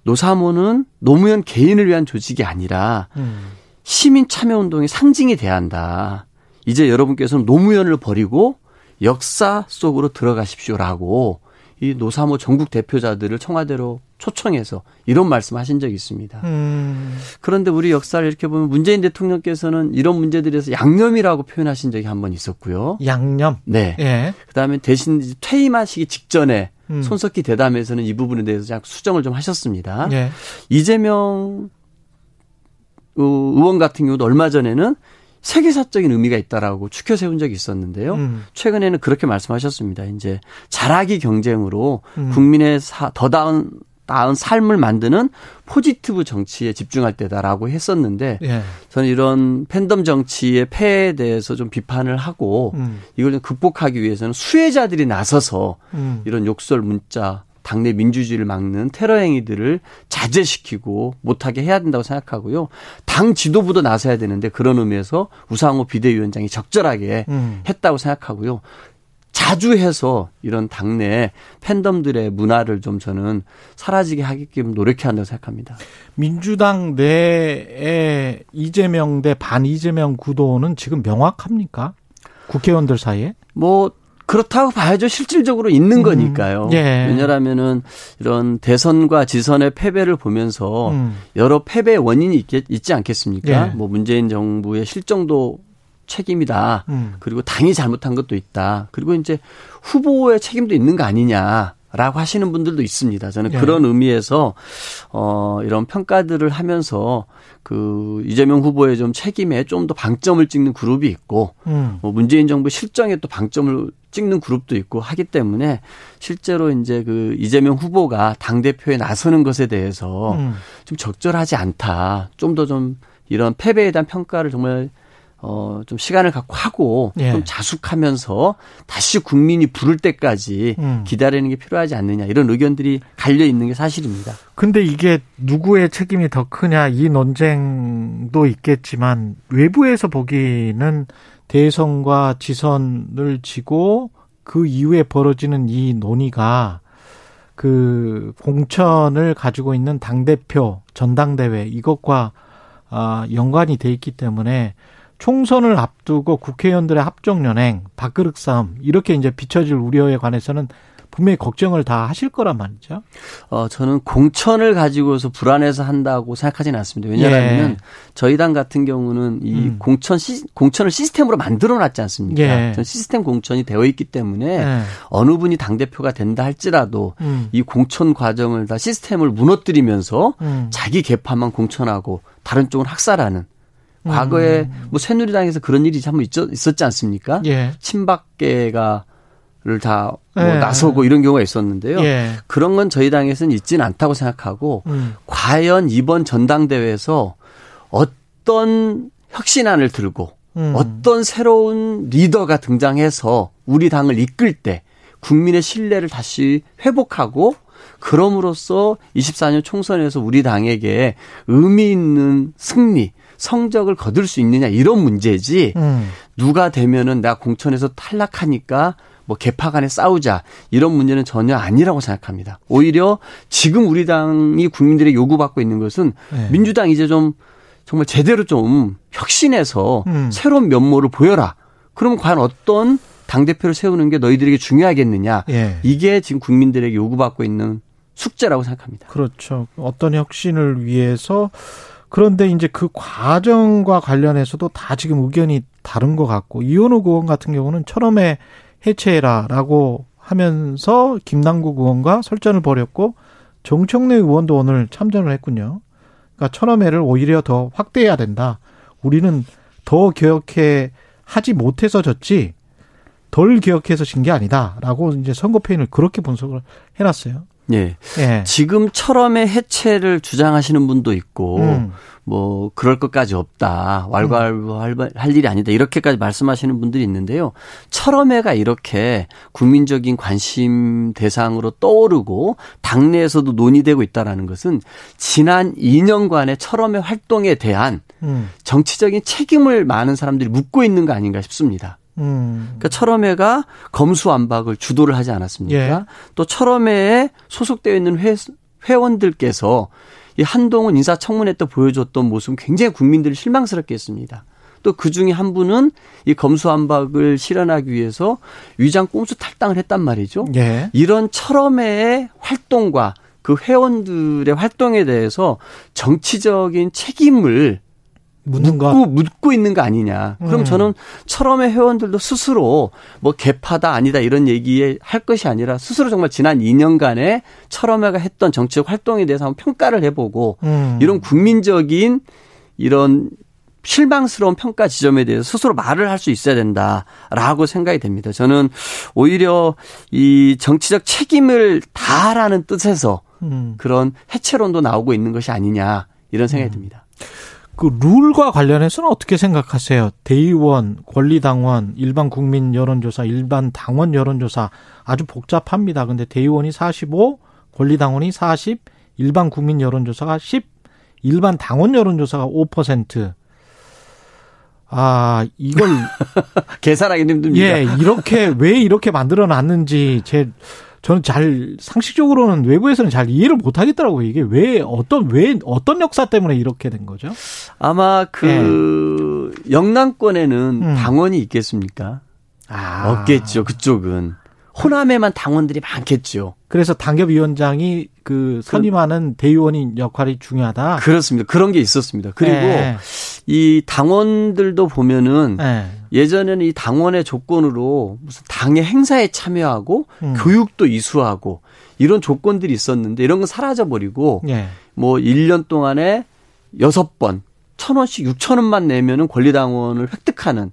노사모는 노무현 개인을 위한 조직이 아니라 음. 시민 참여 운동의 상징이 돼야 한다. 이제 여러분께서는 노무현을 버리고 역사 속으로 들어가십시오라고 이 노사모 전국 대표자들을 청와대로 초청해서 이런 말씀하신 적이 있습니다. 음. 그런데 우리 역사를 이렇게 보면 문재인 대통령께서는 이런 문제들에서 양념이라고 표현하신 적이 한 번 있었고요. 양념. 네. 예. 그다음에 대신 퇴임하시기 직전에 음. 손석희 대담에서는 이 부분에 대해서 수정을 좀 하셨습니다. 예. 이재명 의원 같은 경우도 얼마 전에는 세계사적인 의미가 있다라고 추켜 세운 적이 있었는데요. 음. 최근에는 그렇게 말씀하셨습니다. 이제 자라기 경쟁으로 음. 국민의 사, 더 나은 나은 삶을 만드는 포지티브 정치에 집중할 때다라고 했었는데 예. 저는 이런 팬덤 정치의 폐해에 대해서 좀 비판을 하고 음. 이걸 좀 극복하기 위해서는 수혜자들이 나서서 음. 이런 욕설 문자 당내 민주주의를 막는 테러 행위들을 자제시키고 못하게 해야 된다고 생각하고요. 당 지도부도 나서야 되는데 그런 의미에서 우상호 비대위원장이 적절하게 음. 했다고 생각하고요. 자주 해서 이런 당내 팬덤들의 문화를 좀 저는 사라지게 하게끔 노력해야 한다고 생각합니다. 민주당 내에 이재명 대 반 이재명 구도는 지금 명확합니까? 국회의원들 사이에? 뭐 그렇다고 봐야죠. 실질적으로 있는 음. 거니까요. 예. 왜냐하면은 이런 대선과 지선의 패배를 보면서 음. 여러 패배의 원인이 있겠, 있지 않겠습니까? 예. 뭐 문재인 정부의 실정도 책임이다. 음. 그리고 당이 잘못한 것도 있다. 그리고 이제 후보의 책임도 있는 거 아니냐. 라고 하시는 분들도 있습니다. 저는 예. 그런 의미에서 어 이런 평가들을 하면서 그 이재명 후보의 좀 책임에 좀 더 방점을 찍는 그룹이 있고 음. 뭐 문재인 정부 실정에 또 방점을 찍는 그룹도 있고 하기 때문에 실제로 이제 그 이재명 후보가 당 대표에 나서는 것에 대해서 음. 좀 적절하지 않다. 좀 더좀 좀 이런 패배에 대한 평가를 정말 어, 좀 시간을 갖고 하고 예. 좀 자숙하면서 다시 국민이 부를 때까지 음. 기다리는 게 필요하지 않느냐 이런 의견들이 갈려 있는 게 사실입니다. 근데 이게 누구의 책임이 더 크냐 이 논쟁도 있겠지만 외부에서 보기는 대선과 지선을 지고 그 이후에 벌어지는 이 논의가 그 공천을 가지고 있는 당 대표 전당대회 이것과 아 연관이 돼 있기 때문에 총선을 앞두고 국회의원들의 합종연행, 밥그릇 싸움 이렇게 이제 비춰질 우려에 관해서는 분명히 걱정을 다 하실 거란 말이죠. 어, 저는 공천을 가지고서 불안해서 한다고 생각하지는 않습니다. 왜냐하면 예. 저희 당 같은 경우는 이 음. 공천 시, 공천을 시스템으로 만들어 놨지 않습니까? 예. 전 시스템 공천이 되어 있기 때문에 예. 어느 분이 당 대표가 된다 할지라도 음. 이 공천 과정을 다 시스템을 무너뜨리면서 음. 자기 개파만 공천하고 다른 쪽은 학살하는 과거에 음. 뭐 새누리당에서 그런 일이 한번 있었지 않습니까? 예. 친박계가 를다 뭐 예. 나서고 이런 경우가 있었는데요. 예. 그런 건 저희 당에서는 있지는 않다고 생각하고 음. 과연 이번 전당대회에서 어떤 혁신안을 들고 음. 어떤 새로운 리더가 등장해서 우리 당을 이끌 때 국민의 신뢰를 다시 회복하고 그럼으로써 24년 총선에서 우리 당에게 의미 있는 승리, 성적을 거둘 수 있느냐 이런 문제지 음. 누가 되면은 나 공천에서 탈락하니까 뭐 개파 간에 싸우자 이런 문제는 전혀 아니라고 생각합니다. 오히려 지금 우리 당이 국민들의 요구받고 있는 것은 네. 민주당 이제 좀 정말 제대로 좀 혁신해서 음. 새로운 면모를 보여라. 그럼 과연 어떤 당 대표를 세우는 게 너희들에게 중요하겠느냐? 예. 이게 지금 국민들에게 요구받고 있는 숙제라고 생각합니다. 그렇죠. 어떤 혁신을 위해서 그런데 이제 그 과정과 관련해서도 다 지금 의견이 다른 것 같고 이현우 의원 같은 경우는 처음에 해체해라라고 하면서 김남국 의원과 설전을 벌였고 정청래 의원도 오늘 참전을 했군요. 그러니까 천하매를 오히려 더 확대해야 된다. 우리는 더 개혁해 하지 못해서 졌지 덜 개혁해서 진 게 아니다라고 이제 선거패인을 그렇게 분석을 해놨어요. 예. 예. 지금처럼의 해체를 주장하시는 분도 있고 음. 뭐 그럴 것까지 없다. 왈가왈부할 일이 아니다. 이렇게까지 말씀하시는 분들이 있는데요. 철험회가 이렇게 국민적인 관심 대상으로 떠오르고 당내에서도 논의되고 있다라는 것은 지난 2년간의 철험회 활동에 대한 음. 정치적인 책임을 많은 사람들이 묻고 있는 거 아닌가 싶습니다. 음. 그러니까 철험회가 검수완박을 주도를 하지 않았습니까? 예. 또 철험회에 소속되어 있는 회, 회원들께서 이 한동훈 인사청문회 때 보여줬던 모습은 굉장히 국민들이 실망스럽게 했습니다. 또 그 중에 한 분은 이 검수완박을 실현하기 위해서 위장 꼼수 탈당을 했단 말이죠. 예. 이런 철험의 활동과 그 회원들의 활동에 대해서 정치적인 책임을 묻는 묻고, 거 묻고 있는 거 아니냐. 그럼 음. 저는 철험의 회원들도 스스로 뭐 개파다 아니다 이런 얘기에 할 것이 아니라 스스로 정말 지난 2년간의 철험회가 했던 정치적 활동에 대해서 한번 평가를 해보고 음. 이런 국민적인 이런 실망스러운 평가 지점에 대해서 스스로 말을 할 수 있어야 된다라고 생각이 됩니다. 저는 오히려 이 정치적 책임을 다하라는 뜻에서 음. 그런 해체론도 나오고 있는 것이 아니냐 이런 생각이 음. 듭니다. 그 룰과 관련해서는 어떻게 생각하세요? 대의원, 권리당원, 일반 국민 여론조사, 일반 당원 여론조사 아주 복잡합니다. 근데 대의원이 45, 권리당원이 40, 일반 국민 여론조사가 10, 일반 당원 여론조사가 5%. 아, 이걸 <laughs> 계산하기 힘듭니다. 예, 이렇게 왜 이렇게 만들어 놨는지 제 저는 잘 상식적으로는 외부에서는 잘 이해를 못 하겠더라고요. 이게 왜 어떤 왜 어떤 역사 때문에 이렇게 된 거죠? 아마 그 네. 영남권에는 음. 당원이 있겠습니까? 아. 없겠죠. 그쪽은 호남에만 당원들이 많겠죠. 그래서 당협위원장이 그 선임하는 대의원인 역할이 중요하다. 그렇습니다. 그런 게 있었습니다. 그리고 네. 이 당원들도 보면은 네. 예전에는 이 당원의 조건으로 무슨 당의 행사에 참여하고 음. 교육도 이수하고 이런 조건들이 있었는데 이런 건 사라져 버리고 네. 뭐 1년 동안에 6번 천 원씩 6천 원만 내면은 권리 당원을 획득하는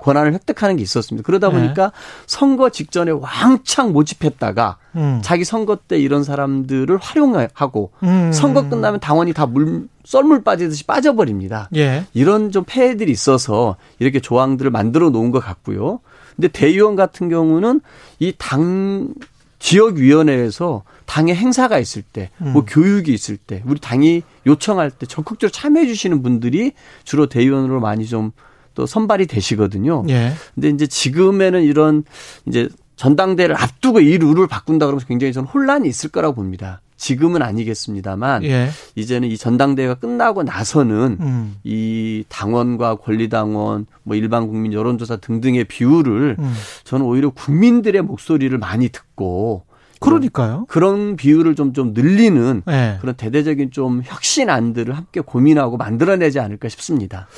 권한을 획득하는 게 있었습니다. 그러다 네. 보니까 네. 선거 직전에 왕창 모집했다가 음. 자기 선거 때 이런 사람들을 활용하고 음. 선거 끝나면 당원이 다 물 썰물 빠지듯이 빠져버립니다. 예. 이런 좀 폐해들이 있어서 이렇게 조항들을 만들어 놓은 것 같고요. 근데 대의원 같은 경우는 이 당 지역위원회에서 당의 행사가 있을 때, 뭐 음. 교육이 있을 때, 우리 당이 요청할 때 적극적으로 참여해 주시는 분들이 주로 대의원으로 많이 좀 또 선발이 되시거든요. 예. 근데 이제 지금에는 이런 이제 전당대회를 앞두고 이 룰을 바꾼다 그러면 굉장히 저는 혼란이 있을 거라고 봅니다. 지금은 아니겠습니다만 예. 이제는 이 전당대회가 끝나고 나서는 음. 이 당원과 권리당원 뭐 일반 국민 여론조사 등등의 비율을 음. 저는 오히려 국민들의 목소리를 많이 듣고 그러니까요. 그런 비율을 좀, 좀 늘리는 네. 그런 대대적인 좀 혁신안들을 함께 고민하고 만들어내지 않을까 싶습니다.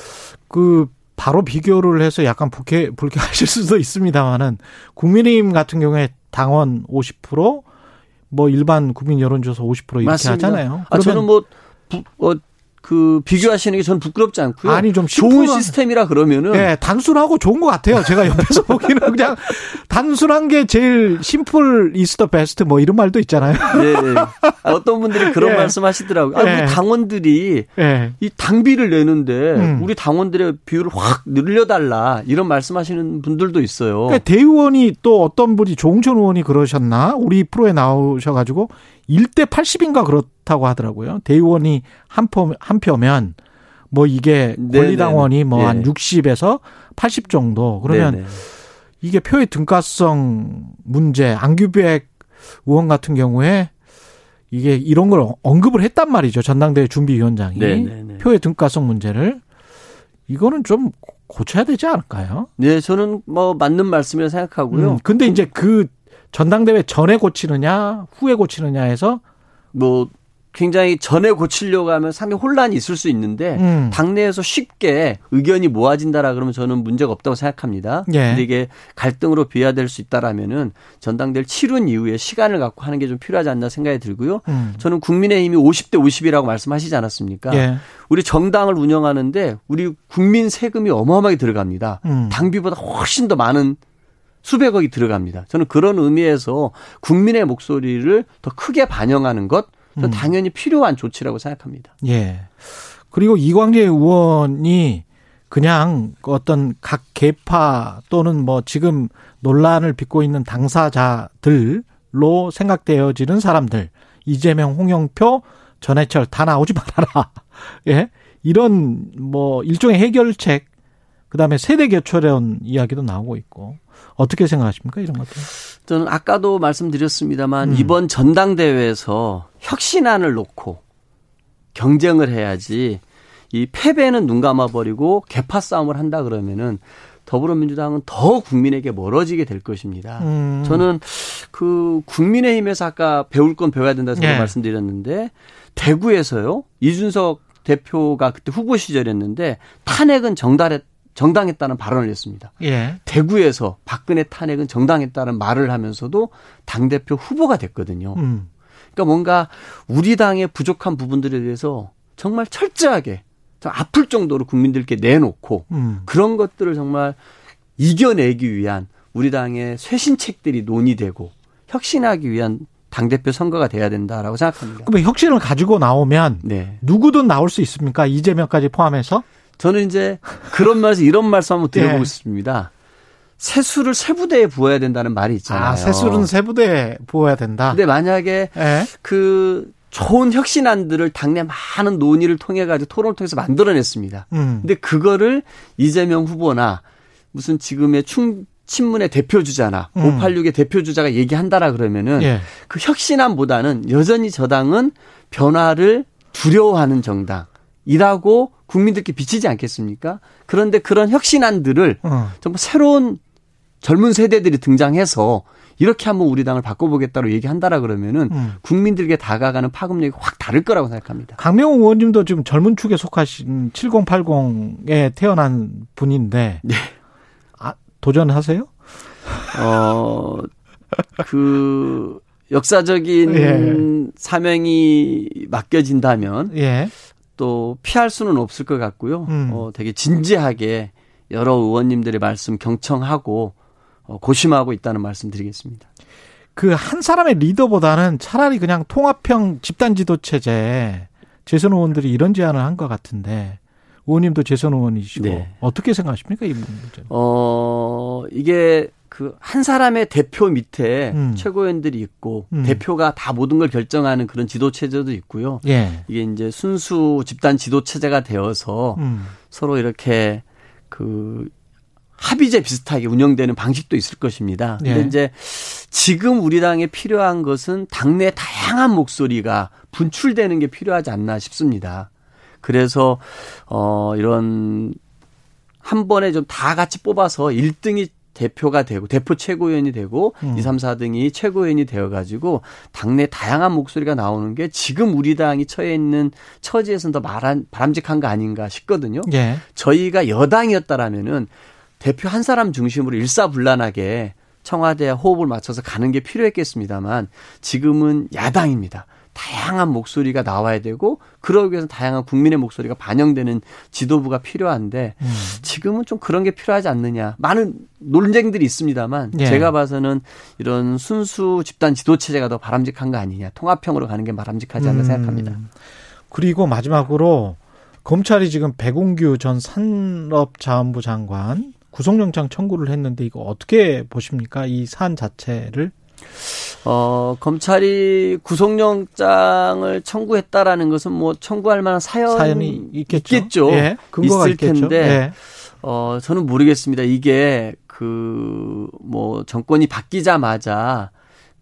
그, 바로 비교를 해서 약간 불쾌, 불쾌하실 수도 있습니다만은 국민의힘 같은 경우에 당원 50%뭐 일반 국민 여론조사 50% 이렇게 맞습니다. 하잖아요. 아, 저는 뭐, 부, 어, 그 비교하시는 게 저는 부끄럽지 않고요. 아니 좀 좋은 시스템이라 그러면은 네, 단순하고 좋은 것 같아요. 제가 옆에서 <laughs> 보기는 그냥 단순한 게 제일 심플 이스터 베스트 뭐 이런 말도 있잖아요. 네, 네. 아, 어떤 분들이 그런 네. 말씀하시더라고요. 아, 네. 우리 당원들이 네. 이 당비를 내는데 음. 우리 당원들의 비율을 확 늘려달라 이런 말씀하시는 분들도 있어요. 그러니까 대의원이 또 어떤 분이 조홍천 의원이 그러셨나 우리 프로에 나오셔가지고 1대 80인가 그렇다고 하더라고요. 대의원이 한 표, 한 표면 뭐 이게 권리당원이 뭐 한 60에서 80 정도. 그러면 네네. 이게 표의 등가성 문제, 안규백 의원 같은 경우에 이게 이런 걸 언급을 했단 말이죠. 전당대회 준비위원장이. 네네네. 표의 등가성 문제를. 이거는 좀 고쳐야 되지 않을까요? 네, 저는 뭐 맞는 말씀이라 생각하고요. 음, 근데 이제 그 전당대회 전에 고치느냐 후에 고치느냐 해서 뭐 굉장히 전에 고치려고 하면 상당히 혼란이 있을 수 있는데 음. 당내에서 쉽게 의견이 모아진다라 그러면 저는 문제가 없다고 생각합니다. 예. 근데 이게 갈등으로 비화될 수 있다라면은 전당대를 치른 이후에 시간을 갖고 하는 게 좀 필요하지 않나 생각이 들고요. 음. 저는 국민의힘이 50대 50이라고 말씀하시지 않았습니까? 예. 우리 정당을 운영하는데 우리 국민 세금이 어마어마하게 들어갑니다. 음. 당비보다 훨씬 더 많은 수백억이 들어갑니다. 저는 그런 의미에서 국민의 목소리를 더 크게 반영하는 것, 음. 당연히 필요한 조치라고 생각합니다. 예. 그리고 이광재 의원이 그냥 어떤 각 개파 또는 뭐 지금 논란을 빚고 있는 당사자들로 생각되어지는 사람들, 이재명, 홍영표, 전해철 다 나오지 말아라. <laughs> 예. 이런 뭐 일종의 해결책, 그 다음에 세대 교체론 이야기도 나오고 있고. 어떻게 생각하십니까 이런 것들? 저는 아까도 말씀드렸습니다만 음. 이번 전당대회에서 혁신안을 놓고 경쟁을 해야지 이 패배는 눈 감아버리고 개파 싸움을 한다 그러면은 더불어민주당은 더 국민에게 멀어지게 될 것입니다. 음. 저는 그 국민의힘에서 아까 배울 건 배워야 된다 생각 네. 말씀드렸는데 대구에서요 이준석 대표가 그때 후보 시절이었는데 탄핵은 정달했 정당했다는 발언을 했습니다. 예. 대구에서 박근혜 탄핵은 정당했다는 말을 하면서도 당 대표 후보가 됐거든요. 음. 그러니까 뭔가 우리 당의 부족한 부분들에 대해서 정말 철저하게 아플 정도로 국민들께 내놓고 음. 그런 것들을 정말 이겨내기 위한 우리 당의 쇄신책들이 논의되고 혁신하기 위한 당대표 선거가 돼야 된다라고 생각합니다. 그러면 혁신을 가지고 나오면 네. 누구든 나올 수 있습니까? 이재명까지 포함해서? 저는 이제 그런 말에서 이런 말씀 한번 드려보고 예. 싶습니다. 세수를 세부대에 부어야 된다는 말이 있잖아요. 아, 세수는 세부대에 부어야 된다. 근데 만약에 예. 그 좋은 혁신안들을 당내 많은 논의를 통해 가지고 토론을 통해서 만들어냈습니다. 음. 근데 그거를 이재명 후보나 무슨 지금의 충 친문의 대표 주자나 음. 586의 대표 주자가 얘기한다라 그러면은 예. 그 혁신안보다는 여전히 저당은 변화를 두려워하는 정당 이라고 국민들께 비치지 않겠습니까? 그런데 그런 혁신안들을 어. 정말 새로운 젊은 세대들이 등장해서 이렇게 한번 우리 당을 바꿔보겠다고 얘기한다라 그러면은 음. 국민들에게 다가가는 파급력이 확 다를 거라고 생각합니다. 강명호 의원님도 지금 젊은 축에 속하신 7080에 태어난 분인데 <laughs> 네. 아, 도전하세요? 어, 그 역사적인 예. 사명이 맡겨진다면 예. 또 피할 수는 없을 것 같고요. 음. 어, 되게 진지하게 여러 의원님들의 말씀 경청하고 어, 고심하고 있다는 말씀 드리겠습니다. 그 한 사람의 리더보다는 차라리 그냥 통합형 집단 지도 체제 재선 의원들이 이런 제안을 한 것 같은데 의원님도 재선 의원이시고 네. 어떻게 생각하십니까 이 문제? 어 이게 그 한 사람의 대표 밑에 음. 최고위원들이 있고 음. 대표가 다 모든 걸 결정하는 그런 지도 체제도 있고요. 예. 이게 이제 순수 집단 지도 체제가 되어서 음. 서로 이렇게 그 합의제 비슷하게 운영되는 방식도 있을 것입니다. 근데 예. 이제 지금 우리 당에 필요한 것은 당내 다양한 목소리가 분출되는 게 필요하지 않나 싶습니다. 그래서 어 이런 한 번에 좀 다 같이 뽑아서 1등이 대표가 되고 대표 최고위원이 되고 음. 2, 3, 4등이 최고위원이 되어 가지고 당내 다양한 목소리가 나오는 게 지금 우리 당이 처해 있는 처지에서는 더 바람, 바람직한 거 아닌가 싶거든요. 예. 저희가 여당이었다라면은 대표 한 사람 중심으로 일사불란하게 청와대 호흡을 맞춰서 가는 게 필요했겠습니다만 지금은 야당입니다. 다양한 목소리가 나와야 되고 그러기 위해서 다양한 국민의 목소리가 반영되는 지도부가 필요한데 음. 지금은 좀 그런 게 필요하지 않느냐. 많은 논쟁들이 있습니다만 예. 제가 봐서는 이런 순수 집단 지도 체제가 더 바람직한 거 아니냐. 통합형으로 가는 게 바람직하지 않나 음. 생각합니다. 그리고 마지막으로 검찰이 지금 백운규 전 산업자원부 장관 구속영장 청구를 했는데 이거 어떻게 보십니까? 이 사안 자체를? 어, 검찰이 구속영장을 청구했다라는 것은 뭐 청구할 만한 사연 사연이 있겠죠. 있겠죠. 예, 있을 있겠죠. 텐데 예. 어, 저는 모르겠습니다. 이게 그 뭐 정권이 바뀌자마자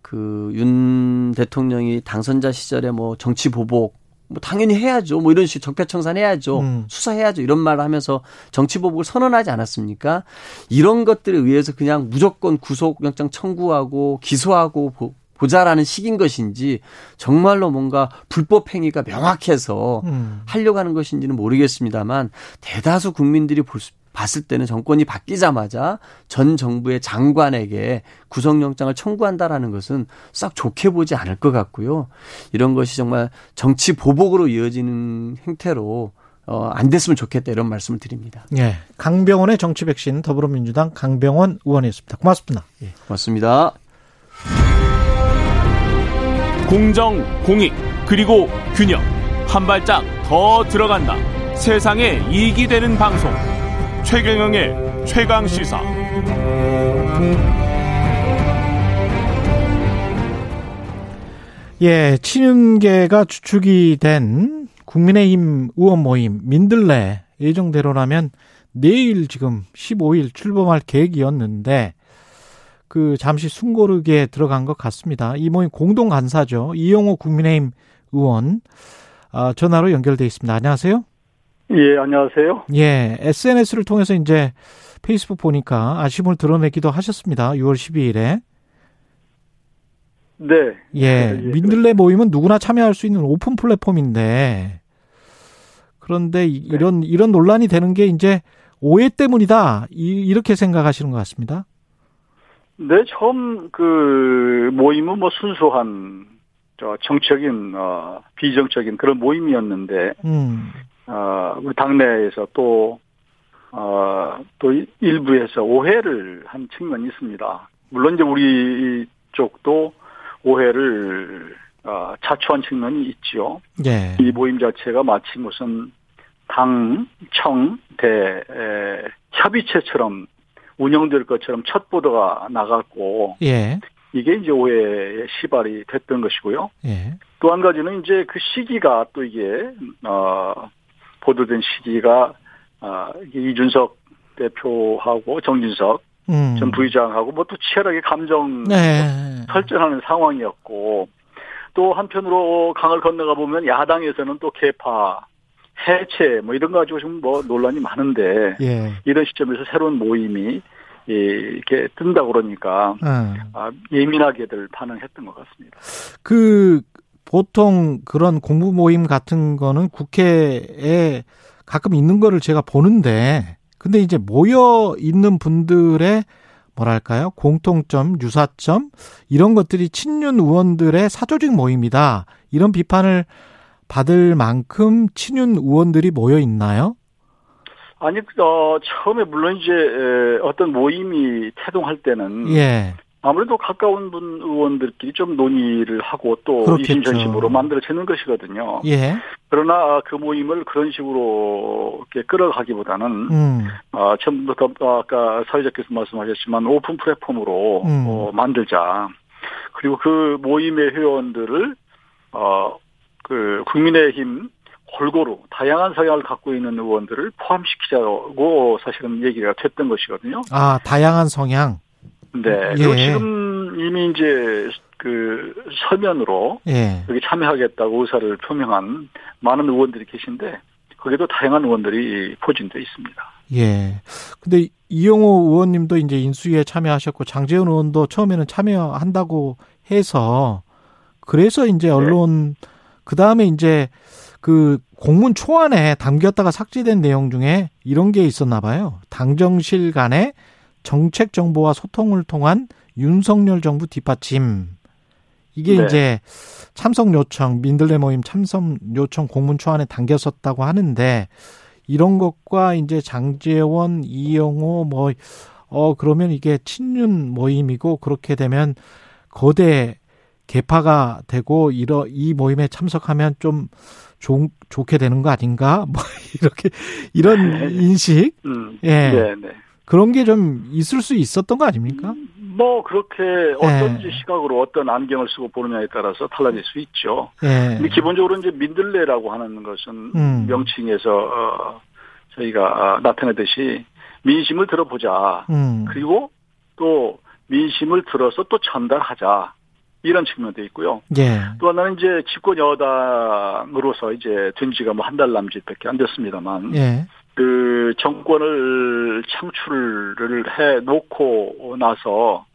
그 윤 대통령이 당선자 시절에 뭐 정치 보복 뭐 당연히 해야죠. 뭐 이런 식으로 적폐청산해야죠. 음. 수사해야죠. 이런 말을 하면서 정치보복을 선언하지 않았습니까? 이런 것들에 의해서 그냥 무조건 구속영장 청구하고 기소하고 보자라는 식인 것인지 정말로 뭔가 불법 행위가 명확해서 음. 하려고 하는 것인지는 모르겠습니다만 대다수 국민들이 볼 수, 봤을 때는 정권이 바뀌자마자 전 정부의 장관에게 구속영장을 청구한다라는 것은 싹 좋게 보지 않을 것 같고요. 이런 것이 정말 정치 보복으로 이어지는 행태로 어, 안 됐으면 좋겠다 이런 말씀을 드립니다. 예. 강병원의 정치 백신 더불어민주당 강병원 의원이었습니다. 고맙습니다. 예. 고맙습니다. 공정, 공익, 그리고 균형. 한 발짝 더 들어간다. 세상에 이익이 되는 방송. 최경영의 최강 시사. 예, 친윤계가 주축이 된 국민의힘 의원 모임 민들레 예정대로라면 내일 지금 15일 출범할 계획이었는데 그 잠시 숨고르게 들어간 것 같습니다. 이 모임 공동 간사죠. 이용호 국민의힘 의원 아, 전화로 연결돼 있습니다. 안녕하세요. 예, 안녕하세요. 예, SNS를 통해서 이제 페이스북 보니까 아쉬움을 드러내기도 하셨습니다. 6월 12일에. 네. 예, 예, 민들레 모임은 누구나 참여할 수 있는 오픈 플랫폼인데 그런데 네. 이런 네. 이런 논란이 되는 게 이제 오해 때문이다. 이, 렇게 생각하시는 것 같습니다. 네, 처음 그 모임은 뭐 순수한 저 정적인 어 비정적인 그런 모임이었는데 음. 어, 우리 당내에서 또, 어, 또 일부에서 오해를 한 측면이 있습니다. 물론 이제 우리 쪽도 오해를, 어, 자초한 측면이 있지요. 예. 이 모임 자체가 마치 무슨 당, 청, 대, 에, 협의체처럼 운영될 것처럼 첫 보도가 나갔고. 예. 이게 이제 오해의 시발이 됐던 것이고요. 예. 또 한 가지는 이제 그 시기가 또 이게, 어, 보도된 시기가 아, 이준석 대표하고 정진석 음. 전 부의장하고 뭐 또 치열하게 감정 네. 설전하는 상황이었고 또 한편으로 강을 건너가 보면 야당에서는 또 개파 해체 뭐 이런 거 가지고 지금 뭐 논란이 많은데 예. 이런 시점에서 새로운 모임이 이렇게 뜬다 그러니까 음. 아, 예민하게들 반응했던 것 같습니다. 그 보통 그런 공부 모임 같은 거는 국회에 가끔 있는 거를 제가 보는데 근데 이제 모여 있는 분들의 뭐랄까요 공통점 유사점 이런 것들이 친윤 의원들의 사조직 모임이다 이런 비판을 받을 만큼 친윤 의원들이 모여 있나요? 아니 어 처음에 물론 이제 어떤 모임이 태동할 때는 예. 아무래도 가까운 분 의원들끼리 좀 논의를 하고 또 이심전심으로 만들어지는 것이거든요. 예. 그러나 그 모임을 그런 식으로 이렇게 끌어가기보다는 음. 어, 처음부터 아까 사회자께서 말씀하셨지만 오픈 플랫폼으로 음. 어, 만들자. 그리고 그 모임의 회원들을 어 그 국민의힘 골고루 다양한 성향을 갖고 있는 의원들을 포함시키자고 사실은 얘기가 됐던 것이거든요. 아 다양한 성향. 네. 예. 그리고 지금 이미 이제 그 서면으로 예. 여기 참여하겠다고 의사를 표명한 많은 의원들이 계신데 거기도 다양한 의원들이 포진돼 있습니다. 예. 근데 이영호 의원님도 이제 인수위에 참여하셨고 장재현 의원도 처음에는 참여한다고 해서 그래서 이제 네. 언론 네. 그 다음에 이제 그 공문 초안에 담겼다가 삭제된 내용 중에 이런 게 있었나 봐요. 당정실 간의 정책 정보와 소통을 통한 윤석열 정부 뒷받침. 이게 네. 이제 참석 요청, 민들레 모임 참석 요청 공문 초안에 담겼었다고 하는데 이런 것과 이제 장재원, 이영호 뭐 어 그러면 이게 친윤 모임이고 그렇게 되면 거대 개파가 되고 이러 이 모임에 참석하면 좀 좋, 좋게 되는 거 아닌가? <laughs> 뭐 이렇게 이런 네. 인식. 음, 예. 네, 네. 그런 게 좀 있을 수 있었던 거 아닙니까? 뭐 그렇게 어떤 네. 시각으로 어떤 안경을 쓰고 보느냐에 따라서 달라질 수 있죠. 네. 근데 기본적으로 이제 민들레라고 하는 것은 음. 명칭에서 어, 저희가 나타내듯이 민심을 들어보자. 음. 그리고 또 민심을 들어서 또 전달하자. 이런 측면도 있고요. 예. 또 하나는 이제 집권 여당으로서 이제 된 지가 뭐 한 달 남짓밖에 안 됐습니다만 예. 그 정권을 창출을 해 놓고 나서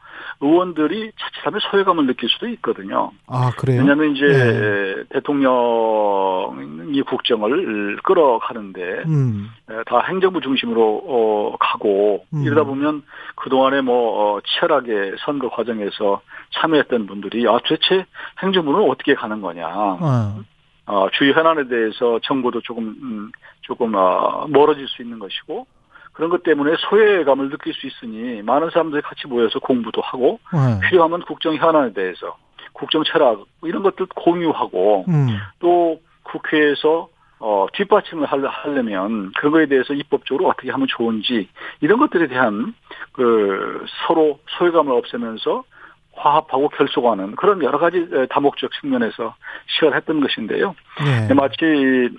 의원들이 자칫하면 소외감을 느낄 수도 있거든요. 아, 그래요? 왜냐하면 이제 네. 대통령이 국정을 끌어가는데 음. 다 행정부 중심으로 어, 가고 음. 이러다 보면 그동안에 뭐 어, 치열하게 선거 과정에서 참여했던 분들이 아 도대체 행정부는 어떻게 가는 거냐. 어. 어, 주요 현안에 대해서 정보도 조금 음, 조금 어, 멀어질 수 있는 것이고 그런 것 때문에 소외감을 느낄 수 있으니 많은 사람들이 같이 모여서 공부도 하고 네. 필요하면 국정 현안에 대해서 국정 철학 이런 것들 공유하고 음. 또 국회에서 어, 뒷받침을 하려면 그런 거에 대해서 입법적으로 어떻게 하면 좋은지 이런 것들에 대한 그 서로 소외감을 없애면서 화합하고 결속하는 그런 여러 가지 다목적 측면에서 시작을 했던 것인데요. 네. 마치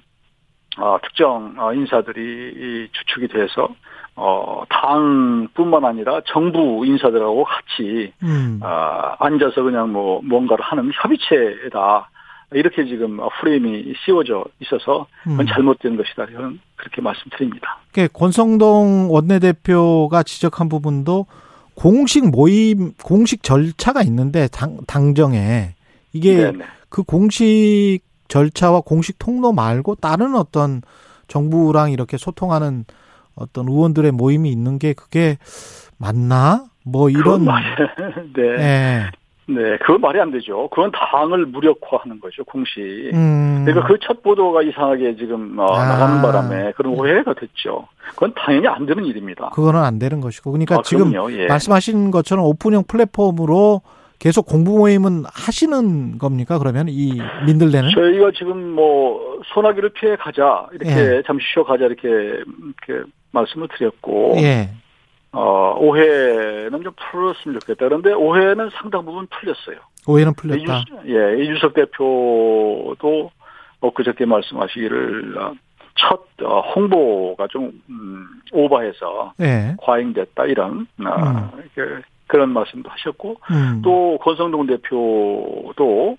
어, 특정 어, 인사들이 주축이 돼서 어, 당뿐만 아니라 정부 인사들하고 같이 음. 어, 앉아서 그냥 뭐 뭔가를 하는 협의체다. 이렇게 지금 프레임이 씌워져 있어서 그건 음. 잘못된 것이다. 이런 그렇게 말씀드립니다. 권성동 원내대표가 지적한 부분도 공식 모임, 공식 절차가 있는데 당, 당정에 이게 네네. 그 공식 절차와 공식 통로 말고 다른 어떤 정부랑 이렇게 소통하는 어떤 의원들의 모임이 있는 게 그게 맞나? 뭐 이런 <laughs> 네. 네. 네, 그건 말이 안 되죠. 그건 당을 무력화하는 거죠, 공식. 음. 그러니까 그 첫 보도가 이상하게 지금 어, 아. 나가는 바람에 그런 오해가 됐죠. 그건 당연히 안 되는 일입니다. 그거는 안 되는 것이고. 그러니까 아, 지금 예. 말씀하신 것처럼 오픈형 플랫폼으로 계속 공부 모임은 하시는 겁니까? 그러면 이 민들레는? 저희가 지금 뭐 소나기를 피해 가자 이렇게 예. 잠시 쉬어 가자 이렇게 이렇게 말씀을 드렸고 예. 어 오해는 좀 풀었으면 좋겠다. 그런데 오해는 상당 부분 풀렸어요. 오해는 풀렸다. 유, 예, 이준석 대표도 엊그저께 말씀하시기를 첫 어, 홍보가 좀 음, 오버해서 예. 과잉됐다 이런 어, 음. 그런 말씀도 하셨고 음. 또 권성동 대표도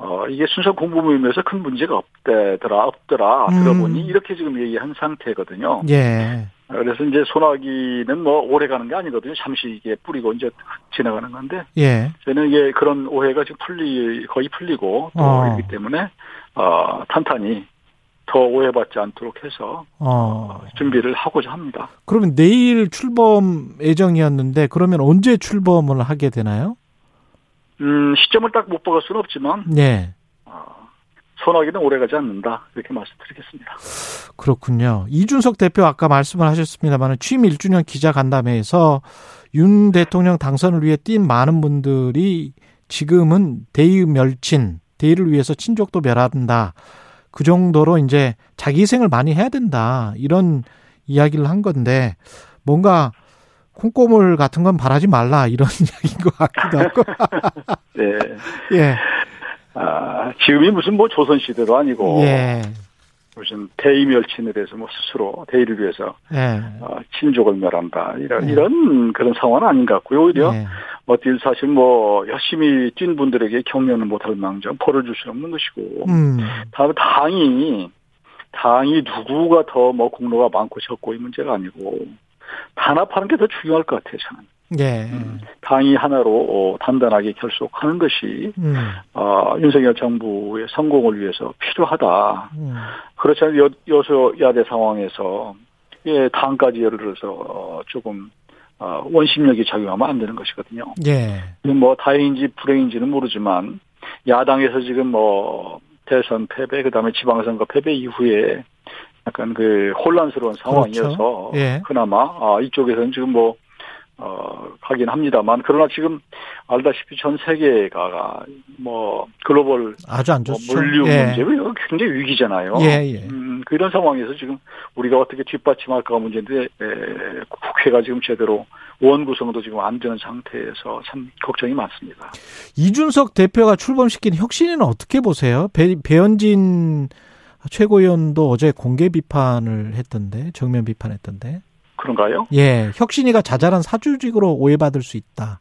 어 이게 순서 공부 모임에서 큰 문제가 없대더라 없더라 음. 들어보니 이렇게 지금 얘기한 상태거든요. 예. 그래서 이제 소나기는 뭐 오래 가는 게 아니거든요. 잠시 이게 뿌리고 이제 지나가는 건데. 예. 저는 이게 그런 오해가 지금 풀리 거의 풀리고 또 어. 있기 때문에 어 탄탄히 더 오해받지 않도록 해서 어. 준비를 하고자 합니다. 그러면 내일 출범 예정이었는데 그러면 언제 출범을 하게 되나요? 음, 시점을 딱 못 박을 수는 없지만 네. 어, 소나기는 오래가지 않는다 이렇게 말씀드리겠습니다. 그렇군요. 이준석 대표 아까 말씀을 하셨습니다만 취임 1주년 기자 간담회에서 윤 대통령 당선을 위해 뛴 많은 분들이 지금은 대의 멸친, 대의를 위해서 친족도 멸한다. 그 정도로 이제 자기 희생을 많이 해야 된다. 이런 이야기를 한 건데 뭔가 콩고물 같은 건 바라지 말라 이런 <laughs> 이야기인 것 같기도 하고. <laughs> 네. 예. 아, 지금이 무슨 뭐 조선시대도 아니고. 예. 무슨 대의 멸친에 대해서 뭐 스스로 대의를 위해서 예. 어, 친족을 멸한다 이런 예. 이런 그런 상황은 아닌 것 같고요 오히려 예. 뭐, 사실 뭐, 열심히 뛴 분들에게 격려는 못할 망정, 벌을 줄 수는 없는 것이고, 음. 다음 당이, 당이 누구가 더 뭐 공로가 많고 적고 이 문제가 아니고, 단합하는 게 더 중요할 것 같아요, 저는. 예. 음, 당이 하나로 어, 단단하게 결속하는 것이 음. 어, 윤석열 정부의 성공을 위해서 필요하다. 음. 그렇지 않으면 여, 여소야대 상황에서 예, 당까지 예를 들어서 어, 조금 어, 원심력이 작용하면 안 되는 것이거든요. 예. 뭐 다행인지 불행인지는 모르지만 야당에서 지금 뭐 대선 패배 그다음에 지방선거 패배 이후에 약간 그 혼란스러운 상황이어서 그렇죠. 예. 그나마 아, 이쪽에서는 지금 뭐 어, 하긴 합니다만, 그러나 지금 알다시피 전 세계가 뭐 글로벌 아주 안 좋죠. 뭐 물류 예. 문제 굉장히 위기잖아요. 예, 예. 음, 그 이런 상황에서 지금 우리가 어떻게 뒷받침할까가 문제인데 에, 국회가 지금 제대로 원 구성도 지금 안 되는 상태에서 참 걱정이 많습니다. 이준석 대표가 출범시킨 혁신위는 어떻게 보세요? 배, 배현진 최고위원도 어제 공개 비판을 했던데 정면 비판했던데. 그런가요? 예, 혁신이가 자잘한 사주직으로 오해받을 수 있다.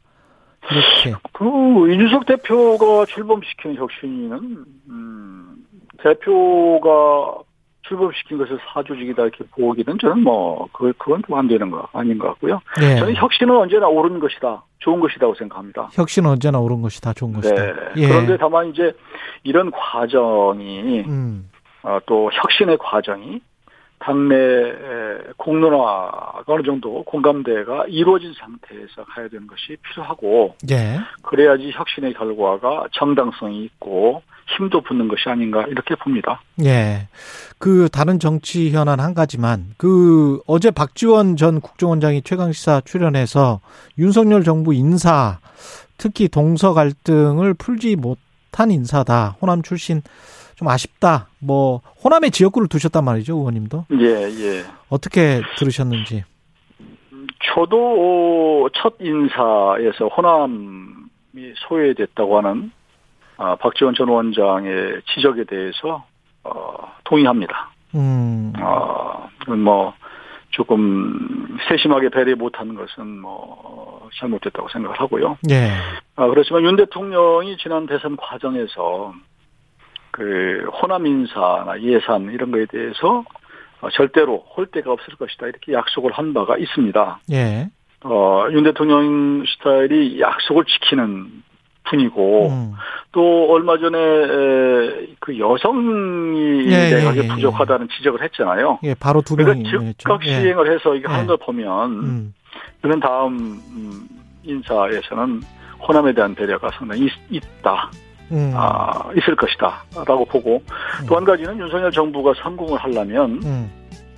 이렇게. 그 이준석 대표가 출범시킨 혁신이는 음, 대표가 출범시킨 것을 사주직이다 이렇게 보기는 저는 뭐 그, 그건 좀안 되는 거 아닌 것 같고요. 예. 저는 혁신은 언제나 옳은 것이다, 좋은 것이라고 생각합니다. 혁신은 언제나 옳은 것이다, 좋은 것이다. 네. 예. 그런데 다만 이제 이런 과정이 음. 어, 또 혁신의 과정이 당내 공론화가 어느 정도 공감대가 이루어진 상태에서 가야 되는 것이 필요하고 예. 그래야지 혁신의 결과가 정당성이 있고 힘도 붙는 것이 아닌가 이렇게 봅니다. 예. 그 다른 정치 현안 한 가지만 그 어제 박지원 전 국정원장이 최강 시사 출연해서 윤석열 정부 인사 특히 동서 갈등을 풀지 못한 인사다. 호남 출신 좀 아쉽다. 뭐 호남에 지역구를 두셨단 말이죠, 의원님도. 예, 예. 어떻게 들으셨는지. 저도 첫 인사에서 호남이 소외됐다고 하는 아, 박지원 전 원장의 지적에 대해서 어, 동의합니다. 음. 어, 뭐 조금 세심하게 배려 못한 것은 뭐 잘못됐다고 생각을 하고요. 예. 아, 그렇지만 윤 대통령이 지난 대선 과정에서 그 호남 인사나 예산 이런 거에 대해서 어, 절대로 홀 데가 없을 것이다 이렇게 약속을 한 바가 있습니다. 예. 어, 윤 대통령 스타일이 약속을 지키는 분이고 음. 또 얼마 전에 그 여성이 예, 내각에 예, 예, 부족하다는 지적을 했잖아요. 예, 바로 두 명이 그러니까 즉각 예. 시행을 해서 이게 하는 걸 보면 음. 그런 다음 음, 인사에서는 호남에 대한 배려가 상당히 있, 있다. 음. 아, 있을 것이다라고 보고 음. 또한 가지는 윤석열 정부가 성공을 하려면 음.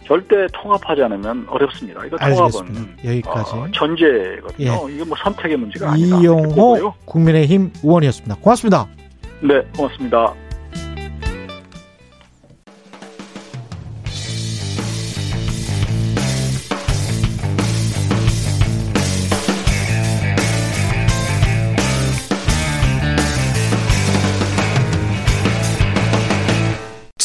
절대 통합하지 않으면 어렵습니다. 이거 통합은 여기까지 어, 전제거든요. 예. 이게 뭐 선택의 문제가 아니다. 이용호 국민의힘 의원이었습니다. 고맙습니다. 네, 고맙습니다.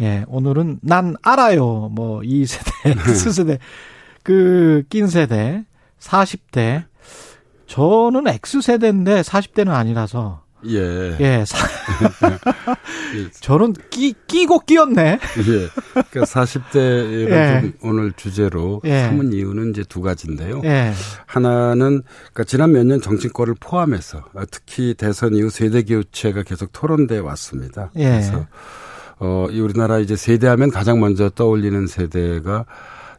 예, 오늘은 난 알아요. 뭐, 이 세대, <laughs> X세대, 그, 낀 세대, 40대. 저는 X세대인데 40대는 아니라서. 예. 예. 사... <laughs> 저는 끼, 끼고 끼었네. 예. 그러니까 40대를 예. 오늘 주제로 예. 삼은 이유는 이제 두 가지인데요. 예. 하나는, 그러니까 지난 몇 년 정치권을 포함해서 특히 대선 이후 세대 교체가 계속 토론돼 왔습니다. 예. 그래서 어, 이 우리나라 이제 세대하면 가장 먼저 떠올리는 세대가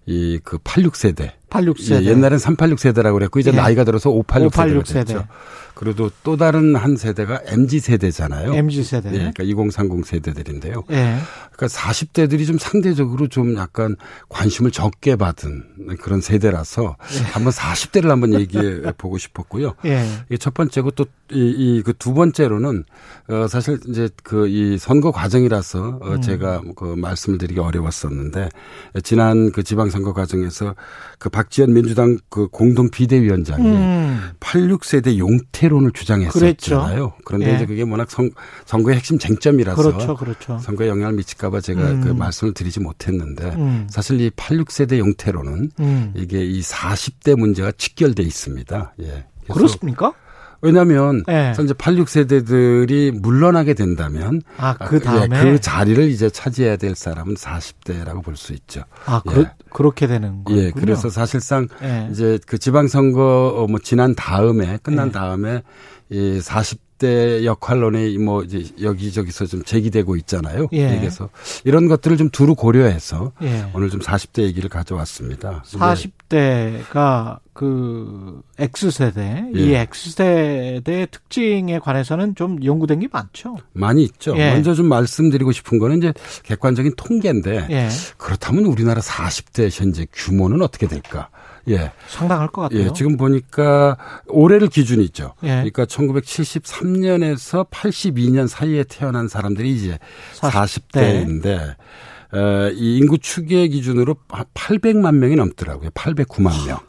이 그 86세대. 86세대. 예, 옛날엔 386 세대라고 그랬고 이제 예. 나이가 들어서 586, 586 세대가 됐죠. 그리고 또 다른 한 세대가 MZ 세대잖아요. MZ 세대. 예, 그러니까 2030 세대들인데요. 예. 그러니까 40대들이 좀 상대적으로 좀 약간 관심을 적게 받은 그런 세대라서 예. 한번 40대를 한번 얘기해 <laughs> 보고 싶었고요. 예. 첫 번째고 또 이 그 두 번째로는 어 사실 이제 그 이 선거 과정이라서 어 음. 제가 그 말씀을 드리기 어려웠었는데 지난 그 지방 선거 과정에서 그 박 지원 민주당 그 공동 비대위원장이 음. 86세대 용태론을 주장했었잖아요. 그랬죠. 그런데 예. 이제 그게 워낙 선, 선거의 핵심 쟁점이라서 그렇죠, 그렇죠. 선거에 영향을 미칠까봐 제가 음. 그 말씀을 드리지 못했는데 음. 사실 이 86세대 용태론은 음. 이게 이 40대 문제가 직결돼 있습니다. 예. 그렇습니까? 왜냐하면 네. 이제 86세대들이 물러나게 된다면 아, 그 다음에 예, 그 자리를 이제 차지해야 될 사람은 40대라고 볼 수 있죠. 아, 예. 그렇, 게 되는 거군요. 예, 그래서 사실상 예. 이제 그 지방선거 어, 뭐 지난 다음에 끝난 예. 다음에 이 40 대 역할론이 뭐 이제 여기저기서 좀 제기되고 있잖아요. 예. 그래서 이런 것들을 좀 두루 고려해서 예. 오늘 좀 40대 얘기를 가져왔습니다. 40대가 그 X세대, 예. 이 X세대의 특징에 관해서는 좀 연구된 게 많죠. 많이 있죠. 예. 먼저 좀 말씀드리고 싶은 거는 이제 객관적인 통계인데 예. 그렇다면 우리나라 40대 현재 규모는 어떻게 될까? 예. 상당할 것 같아요. 예, 지금 보니까 올해를 기준이죠. 예. 그러니까 1973년에서 82년 사이에 태어난 사람들이 이제 40대. 40대인데 어, 이 인구 추계 기준으로 800만 명이 넘더라고요. 809만 명.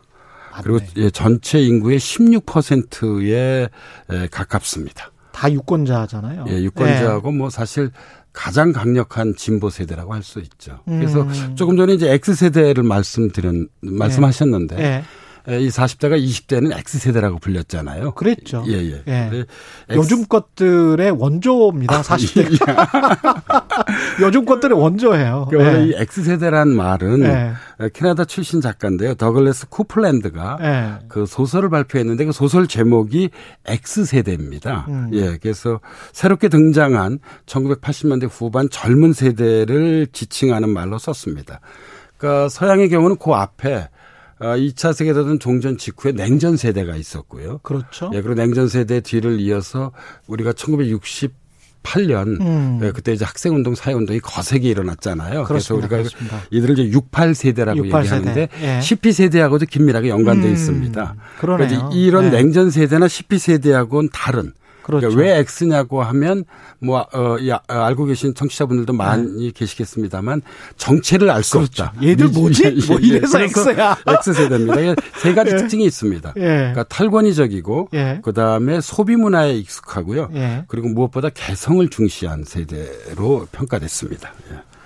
그리고 예, 전체 인구의 16%에 에, 가깝습니다. 다 유권자잖아요. 예, 유권자하고 네. 뭐 사실 가장 강력한 진보 세대라고 할 수 있죠. 그래서 음. 조금 전에 이제 X 세대를 말씀드린 말씀하셨는데 네. 이 40대가 20대는 X세대라고 불렸잖아요. 그랬죠. 예, 예. 예. 요즘 것들의 원조입니다, 40대. 아, <laughs> 요즘 것들의 원조예요. 그러니까 예. 이 X세대란 말은 예. 캐나다 출신 작가인데요. 더글레스 쿠플랜드가 예. 그 소설을 발표했는데 그 소설 제목이 X세대입니다. 음. 예. 그래서 새롭게 등장한 1980년대 후반 젊은 세대를 지칭하는 말로 썼습니다. 그러니까 서양의 경우는 그 앞에 2차 아, 세계대전 종전 직후에 냉전 세대가 있었고요. 그렇죠. 예, 그리고 냉전 세대 뒤를 이어서 우리가 1960 8년 음. 네, 그때 이제 학생 운동 사회 운동이 거세게 일어났잖아요. 그렇습니다. 그래서 우리가 그렇습니다. 이들을 이제 68 세대라고 68 얘기하는데 예. 12 세대하고도 긴밀하게 연관돼 음. 있습니다. 그러네요. 그러니까 이런 네. 냉전 세대나 12 세대하고는 다른 그렇죠. 그러니까 왜 X냐고 하면 뭐 어, 야, 어, 알고 계신 청취자분들도 많이 네. 계시겠습니다만 정체를 알수 그렇죠. 없다. 얘들 뭐지? 예, 예, 뭐 이래서 예, X야. X 세대입니다. 세 가지 <laughs> 예. 특징이 있습니다. 예. 그러니까 탈권위적이고 예. 그다음에 소비 문화에 익숙하고요. 그리고 무엇보다 개성을 중시한 세대로 평가됐습니다.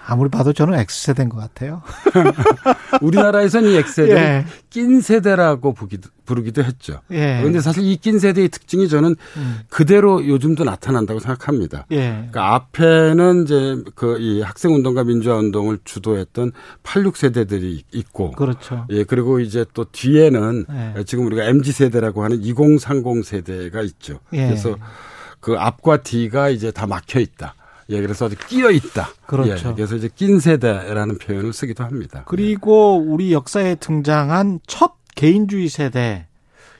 아무리 봐도 저는 X세대인 것 같아요. <laughs> 우리나라에서는 이 X세대 예. 낀 세대라고 부기도, 부르기도 했죠. 예. 그런데 사실 이 낀 세대의 특징이 저는 음. 그대로 요즘도 나타난다고 생각합니다. 예. 그러니까 앞에는 이제 그 이 학생 운동과 민주화 운동을 주도했던 86 세대들이 있고. 그렇죠. 예, 그리고 이제 또 뒤에는 예. 지금 우리가 MG세대라고 하는 2030 세대가 있죠. 예. 그래서 그 앞과 뒤가 이제 다 막혀 있다. 예, 그래서 아주 끼어 있다. 그렇죠. 예, 그래서 이제 낀 세대라는 표현을 쓰기도 합니다. 그리고 우리 역사에 등장한 첫 개인주의 세대.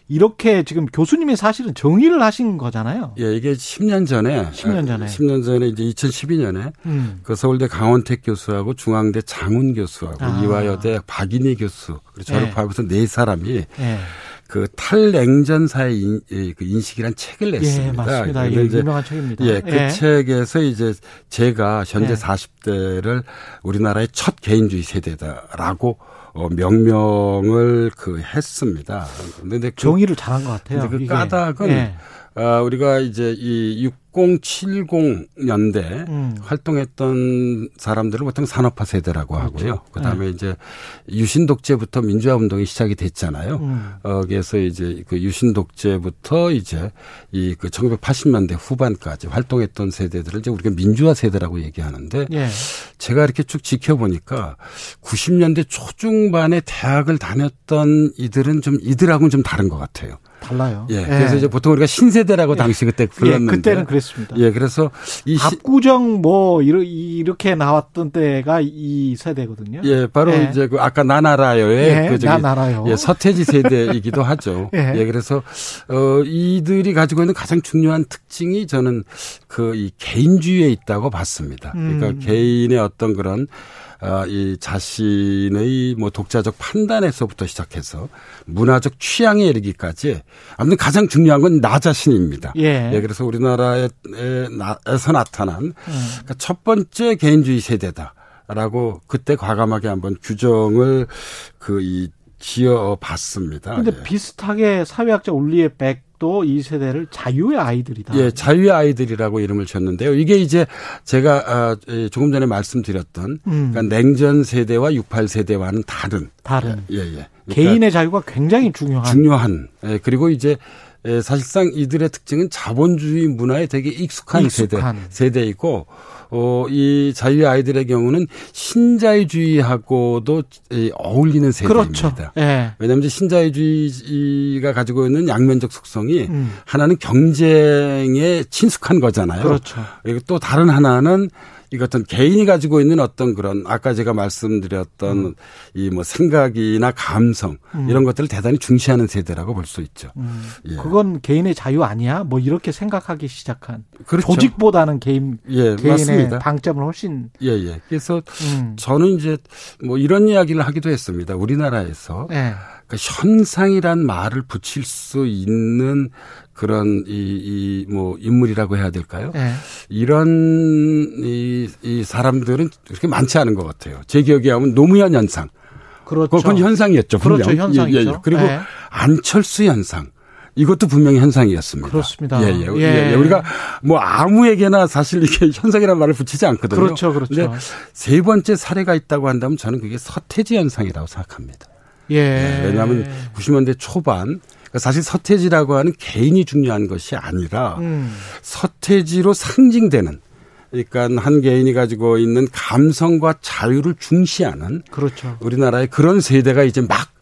이렇게 지금 교수님이 사실은 정의를 하신 거잖아요. 예, 이게 10년 전에 10년 전에 10년 전에 이제 2012년에 음. 그 서울대 강원택 교수하고 중앙대 장훈 교수하고 아. 이화여대 박인희 교수 그리고 졸업하고서 네, 네 사람이 네. 그 탈냉전사의 인, 그 인식이란 책을 예, 냈습니다. 예, 맞습니다. 예, 유명한 책입니다. 예, 그 예. 책에서 이제 제가 현재 예. 40대를 우리나라의 첫 개인주의 세대다라고 어, 명명을 그 했습니다. 근데 그, 정의를 잘한 것 같아요. 그 까닭은 예. 어, 우리가 이제 이 6070년대 음. 활동했던 사람들을 보통 산업화 세대라고 그렇죠. 하고요. 그다음에 네. 이제 유신 독재부터 민주화 운동이 시작이 됐잖아요. 음. 어 그래서 이제 그 유신 독재부터 이제 이 그 1980년대 후반까지 활동했던 세대들을 이제 우리가 민주화 세대라고 얘기하는데 예. 제가 이렇게 쭉 지켜보니까 90년대 초중반에 대학을 다녔던 이들은 좀 이들하고는 좀 다른 것 같아요. 달라요. 예. 예. 그래서 이제 보통 우리가 신세대라고 예. 당시 그때 불렀는데. 예, 그때는 그랬 습니다. 예. 그래서 이 압구정 뭐 이렇게 나왔던 때가 이 세대거든요. 예. 바로 예. 이제 그 아까 나나라요의 예, 그 저기 나나라요. 예, 서태지 세대이기도 하죠. <laughs> 예. 예. 그래서 어 이들이 가지고 있는 가장 중요한 특징이 저는 그 이 개인주의에 있다고 봤습니다. 그러니까 음. 개인의 어떤 그런 아, 이 자신의 뭐 독자적 판단에서부터 시작해서 문화적 취향에 이르기까지 아무튼 가장 중요한 건 나 자신입니다. 예. 예 그래서 우리나라에서 나타난 음. 그러니까 첫 번째 개인주의 세대다라고 그때 과감하게 한번 규정을 그이 지어 봤습니다. 근데 예. 비슷하게 사회학자 올리에 백 또이 세대를 자유의 아이들이다. 예, 자유의 아이들이라고 이름을 줬는데요. 이게 이제 제가 아, 조금 전에 말씀드렸던 음. 그러니까 냉전 세대와 68 세대와는 다른 다른 예, 예. 그러니까 개인의 자유가 굉장히 중요한 중요한 예, 그리고 이제 예, 사실상 이들의 특징은 자본주의 문화에 되게 익숙한, 익숙한. 세대 세대이고 어, 이 자유의 아이들의 경우는 신자유주의하고도 어울리는 세대입니다. 그렇죠. 예. 왜냐하면 신자유주의가 가지고 있는 양면적 속성이 음. 하나는 경쟁에 친숙한 거잖아요. 그렇죠. 그리고 또 다른 하나는 이것은 개인이 가지고 있는 어떤 그런 아까 제가 말씀드렸던 음. 이뭐 생각이나 감성 음. 이런 것들을 대단히 중시하는 세대라고 볼 수 있죠. 음. 예. 그건 개인의 자유 아니야? 뭐 이렇게 생각하기 시작한 그렇죠. 조직보다는 개인 예, 개인의 맞습니다. 방점을 훨씬 예예. 예. 그래서 음. 저는 이제 뭐 이런 이야기를 하기도 했습니다. 우리나라에서 예. 그 현상이란 말을 붙일 수 있는 그런 이, 이, 뭐, 인물이라고 해야 될까요? 네. 이런 이, 이 사람들은 그렇게 많지 않은 것 같아요. 제 기억에 하면 노무현 현상. 그렇죠. 그건 현상이었죠. 분명. 그렇죠. 현상이죠. 예, 예. 그리고 네. 안철수 현상. 이것도 분명히 현상이었습니다. 그렇습니다. 예, 예, 예. 예. 예. 우리가 뭐 아무에게나 사실 이게 <laughs> 현상이라는 말을 붙이지 않거든요. 그렇죠, 그렇죠. 세 번째 사례가 있다고 한다면 저는 그게 서태지 현상이라고 생각합니다. 예. 예. 왜냐하면 90년대 초반 사실 서태지라고 하는 개인이 중요한 것이 아니라 음. 서태지로 상징되는 그러니까 한 개인이 가지고 있는 감성과 자유를 중시하는 그렇죠. 우리나라의 그런 세대가 이제 막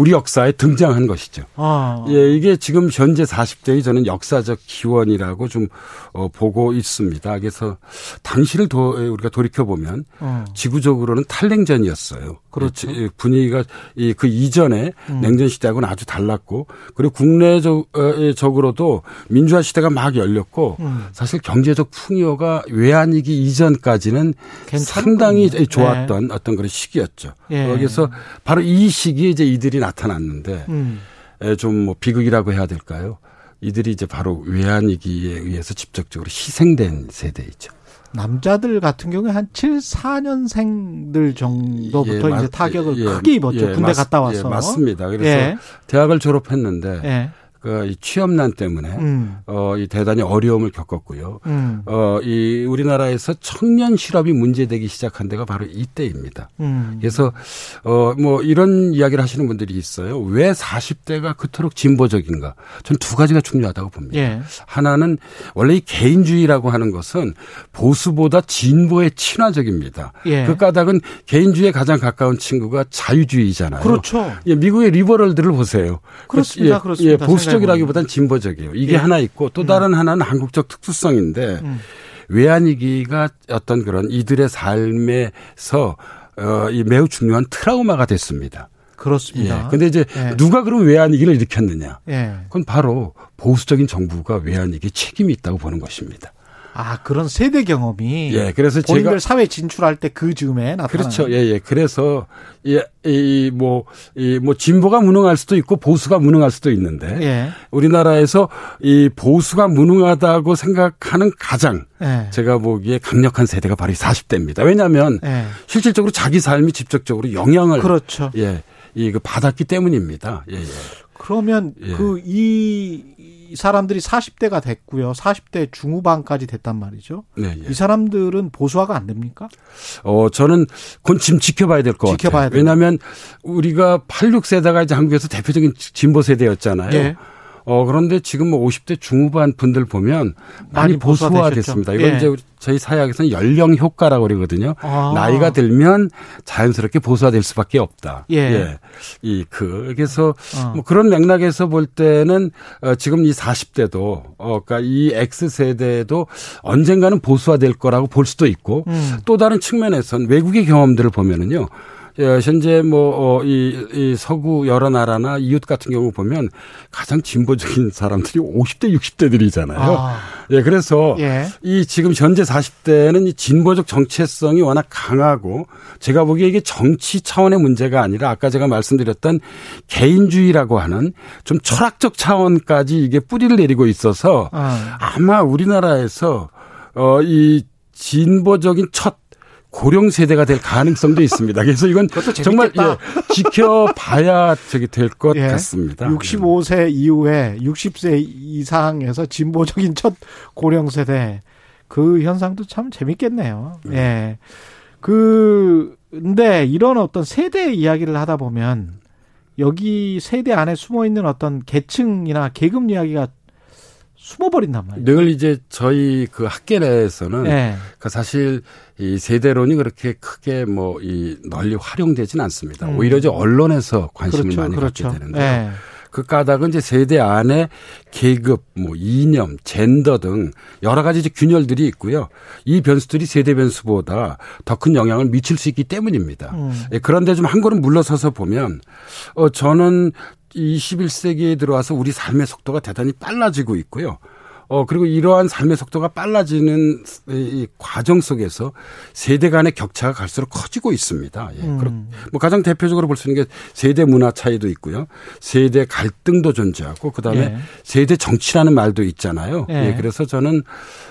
우리 역사에 등장한 것이죠. 아. 예, 이게 지금 현재 40대의 저는 역사적 기원이라고 좀 어, 보고 있습니다. 그래서 당시를 도, 우리가 돌이켜 보면 어. 지구적으로는 탈냉전이었어요. 그렇죠. 분위기가 이그 이전에 음. 냉전 시대하고는 아주 달랐고 그리고 국내적으로도 민주화 시대가 막 열렸고 음. 사실 경제적 풍요가 외환위기 이전까지는 상당히 좋았던 네. 어떤 그런 시기였죠. 예. 그래서 바로 이 시기에 이제 이들이 나 타났는데 음. 좀뭐 비극이라고 해야 될까요? 이들이 이제 바로 외환위기에 의해서 직접적으로 희생된 세대이죠. 남자들 같은 경우에 한 7, 4년생들 정도부터 예, 이제 타격을 예, 크게 입었죠. 예, 군대 맞, 갔다 와서. 예, 맞습니다. 그래서 예. 대학을 졸업했는데 예. 그 취업난 때문에 음. 어이 대단히 어려움을 겪었고요. 음. 어이 우리나라에서 청년 실업이 문제되기 시작한 데가 바로 이때입니다. 음. 그래서 어 뭐 이런 이야기를 하시는 분들이 있어요. 왜 40대가 그토록 진보적인가? 전 두 가지가 중요하다고 봅니다. 예. 하나는 원래 이 개인주의라고 하는 것은 보수보다 진보에 친화적입니다. 예. 그 까닭은 개인주의에 가장 가까운 친구가 자유주의잖아요. 그렇죠. 예, 미국의 리버럴들을 보세요. 그렇습니다. 예, 그렇습니다. 예, 보수 보수적이라기보다는 진보적이에요. 이게 예. 하나 있고 또 다른 음. 하나는 한국적 특수성인데 음. 외환위기가 어떤 그런 이들의 삶에서 어, 이 매우 중요한 트라우마가 됐습니다. 그렇습니다. 예. 근데 이제 예. 누가 그럼 외환위기를 일으켰느냐? 예. 그건 바로 보수적인 정부가 외환위기 책임이 있다고 보는 것입니다. 아 그런 세대 경험이 예 그래서 본인들 제가 사회 진출할 때 그 즈음에 나타나 그렇죠 예예 예. 그래서 예이뭐이뭐 뭐 진보가 무능할 수도 있고 보수가 무능할 수도 있는데 예. 우리나라에서 이 보수가 무능하다고 생각하는 가장 예. 제가 보기에 강력한 세대가 바로 이 40대입니다 왜냐하면 예. 실질적으로 자기 삶이 직접적으로 영향을 그렇죠 예이 그 받았기 때문입니다 예, 예. 그러면 예. 그이 이 사람들이 40대가 됐고요. 40대 중후반까지 됐단 말이죠. 네, 예. 이 사람들은 보수화가 안 됩니까? 어, 저는 그건 지금 지켜봐야 될 것 같아요. 왜냐하면 우리가 86세대가 이제 한국에서 대표적인 진보 세대였잖아요. 예. 어, 그런데 지금 뭐 50대 중후반 분들 보면 많이, 많이 보수화됐습니다. 이건 예. 이제 저희 사회학에서는 연령 효과라고 그러거든요. 아. 나이가 들면 자연스럽게 보수화될 수밖에 없다. 예. 예. 이, 그, 그래서 어. 뭐 그런 맥락에서 볼 때는 어, 지금 이 40대도, 어, 그니까 이 X세대도 언젠가는 보수화될 거라고 볼 수도 있고 음. 또 다른 측면에선 외국의 경험들을 보면은요. 예, 현재 뭐, 어, 이, 이 서구 여러 나라나 이웃 같은 경우 보면 가장 진보적인 사람들이 50대, 60대들이잖아요. 아. 예, 그래서 예. 이 지금 현재 40대는 이 진보적 정체성이 워낙 강하고 제가 보기에 이게 정치 차원의 문제가 아니라 아까 제가 말씀드렸던 개인주의라고 하는 좀 철학적 차원까지 이게 뿌리를 내리고 있어서 아. 아마 우리나라에서 어, 이 진보적인 첫 고령 세대가 될 가능성도 있습니다. 그래서 이건 정말 예, 지켜봐야 저기 될것 예, 같습니다. 65세 이후에 60세 이상에서 진보적인 첫 고령 세대 그 현상도 참 재밌겠네요. 음. 예. 그 근데 이런 어떤 세대 이야기를 하다 보면 여기 세대 안에 숨어 있는 어떤 계층이나 계급 이야기가 숨어버린단 말이에요. 늘 이제 저희 그 학계 내에서는 네. 그 사실 이 세대론이 그렇게 크게 뭐 이 널리 활용되지는 않습니다. 음. 오히려 이제 언론에서 관심을 그렇죠, 많이 그렇죠. 갖게 되는데요. 네. 그 까닭은 이제 세대 안에 계급, 뭐 이념, 젠더 등 여러 가지 이제 균열들이 있고요. 이 변수들이 세대 변수보다 더 큰 영향을 미칠 수 있기 때문입니다. 음. 예, 그런데 좀 한 걸음 물러서서 보면 어 저는 21세기에 들어와서 우리 삶의 속도가 대단히 빨라지고 있고요. 어, 그리고 이러한 삶의 속도가 빨라지는 이 과정 속에서 세대 간의 격차가 갈수록 커지고 있습니다. 예. 음. 뭐 가장 대표적으로 볼 수 있는 게 세대 문화 차이도 있고요. 세대 갈등도 존재하고 그다음에 예. 세대 정치라는 말도 있잖아요. 예. 예. 그래서 저는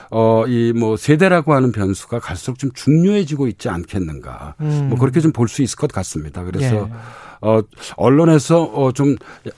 어, 이 뭐 세대라고 하는 변수가 갈수록 좀 중요해지고 있지 않겠는가. 음. 뭐 그렇게 좀 볼 수 있을 것 같습니다. 그래서 예. 어, 언론에서 어, 좀,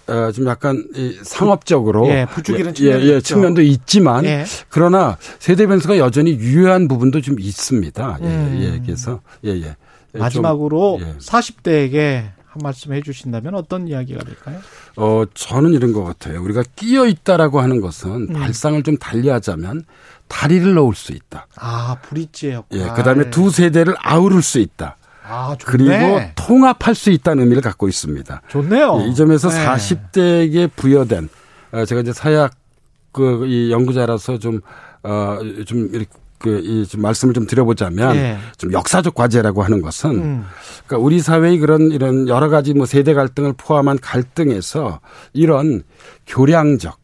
어, 좀 약간 이 상업적으로. 예, 부추기는 예, 예, 예, 측면도 있지만. 예. 그러나 세대 변수가 여전히 유효한 부분도 좀 있습니다. 예, 음. 예, 그래서, 예, 예. 마지막으로 좀, 예. 40대에게 한 말씀 해 주신다면 어떤 이야기가 될까요? 어, 저는 이런 것 같아요. 우리가 끼어 있다라고 하는 것은 음. 발상을 좀 달리 하자면 다리를 넣을 수 있다. 아, 브릿지의 역할. 예, 그 다음에 두 세대를 아우를 수 있다. 아, 그리고 통합할 수 있다는 의미를 갖고 있습니다. 좋네요. 예, 이 점에서 네. 40대에게 부여된 어, 제가 이제 사약 그 이 연구자라서 좀 어 좀 이렇게 그이 좀 말씀을 좀 드려보자면 예. 좀 역사적 과제라고 하는 것은 음. 그러니까 우리 사회의 그런 이런 여러 가지 뭐 세대 갈등을 포함한 갈등에서 이런 교량적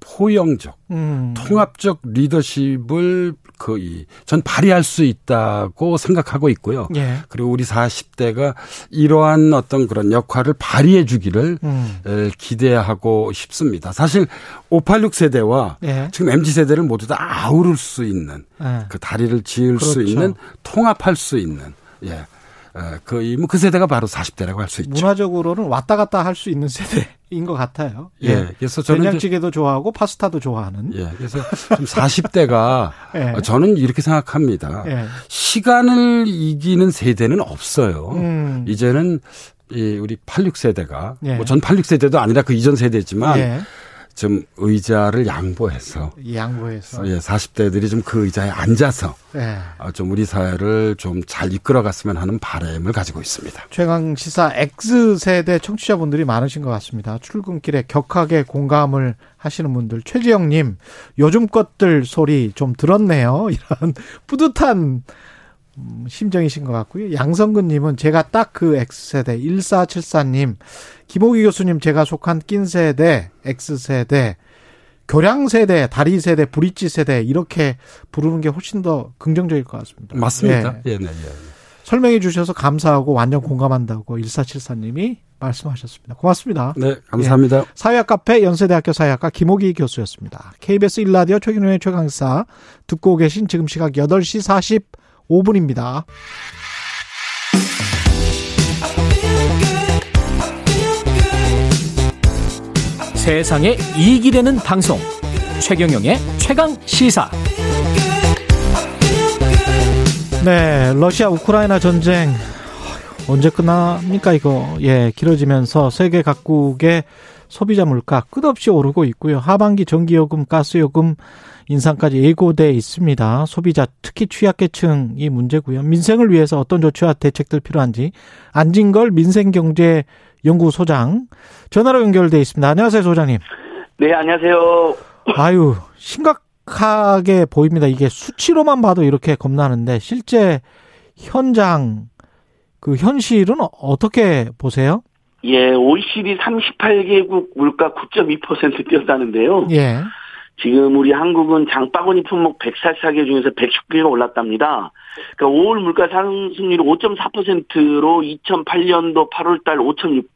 포용적, 음. 통합적 리더십을 거의 전 발휘할 수 있다고 생각하고 있고요. 예. 그리고 우리 40대가 이러한 어떤 그런 역할을 발휘해 주기를 음. 기대하고 싶습니다. 사실 586 세대와 예. 지금 MZ 세대를 모두 다 아우를 수 있는 예. 그 다리를 지을 그렇죠. 수 있는 통합할 수 있는 예. 뭐그 세대가 바로 40대라고 할 수 있죠. 문화적으로는 왔다 갔다 할 수 있는 세대 인것 같아요. 예. 예. 그래서 저는 된장찌개도 좋아하고 파스타도 좋아하는. 예. 그래서 좀 40대가 <laughs> 예. 저는 이렇게 생각합니다. 예. 시간을 이기는 세대는 없어요. 음. 이제는 이 우리 86세대가 예. 뭐전 86세대도 아니라 그 이전 세대지만 예. 좀 의자를 양보해서 양보해서 예, 40대들이 좀 그 의자에 앉아서 네. 좀 우리 사회를 좀 잘 이끌어갔으면 하는 바람을 가지고 있습니다. 최강 시사 X 세대 청취자분들이 많으신 것 같습니다. 출근길에 격하게 공감을 하시는 분들 최지영님 요즘 것들 소리 좀 들었네요. <laughs> 이런 뿌듯한 음, 심정이신 것 같고요. 양성근님은 제가 딱 그 X세대, 1474님, 김호기 교수님 제가 속한 낀 세대, X세대, 교량 세대, 다리 세대, 브릿지 세대 이렇게 부르는 게 훨씬 더 긍정적일 것 같습니다. 맞습니다. 예, 네, 네, 네. 설명해 주셔서 감사하고 완전 공감한다고 1474님이 말씀하셨습니다. 고맙습니다. 네, 감사합니다. 예. 사회학 카페 연세대학교 사회학과 김호기 교수였습니다. KBS 1라디오 최경영의 최강사 듣고 계신 지금 시각 8시 40 5분입니다. 세상에 이익이 되는 방송 최경영의 최강 시사 네 러시아 우크라이나 전쟁 언제 끝납니까 이거? 예, 길어지면서 세계 각국의 소비자 물가 끝없이 오르고 있고요. 하반기 전기요금, 가스요금 인상까지 예고돼 있습니다. 소비자 특히 취약계층이 문제고요. 민생을 위해서 어떤 조치와 대책들 필요한지 안진걸 민생경제 연구소장 전화로 연결돼 있습니다. 안녕하세요, 소장님. 네, 안녕하세요. 아유, 심각하게 보입니다. 이게 수치로만 봐도 이렇게 겁나는데 실제 현장 그 현실은 어떻게 보세요? 예, OECD 38개국 물가 9.2% 뛰었다는데요. 예. 지금 우리 한국은 장바구니 품목 144개 중에서 119개가 올랐답니다. 그러니까 5월 물가 상승률이 5.4%로 2008년도 8월달 5.6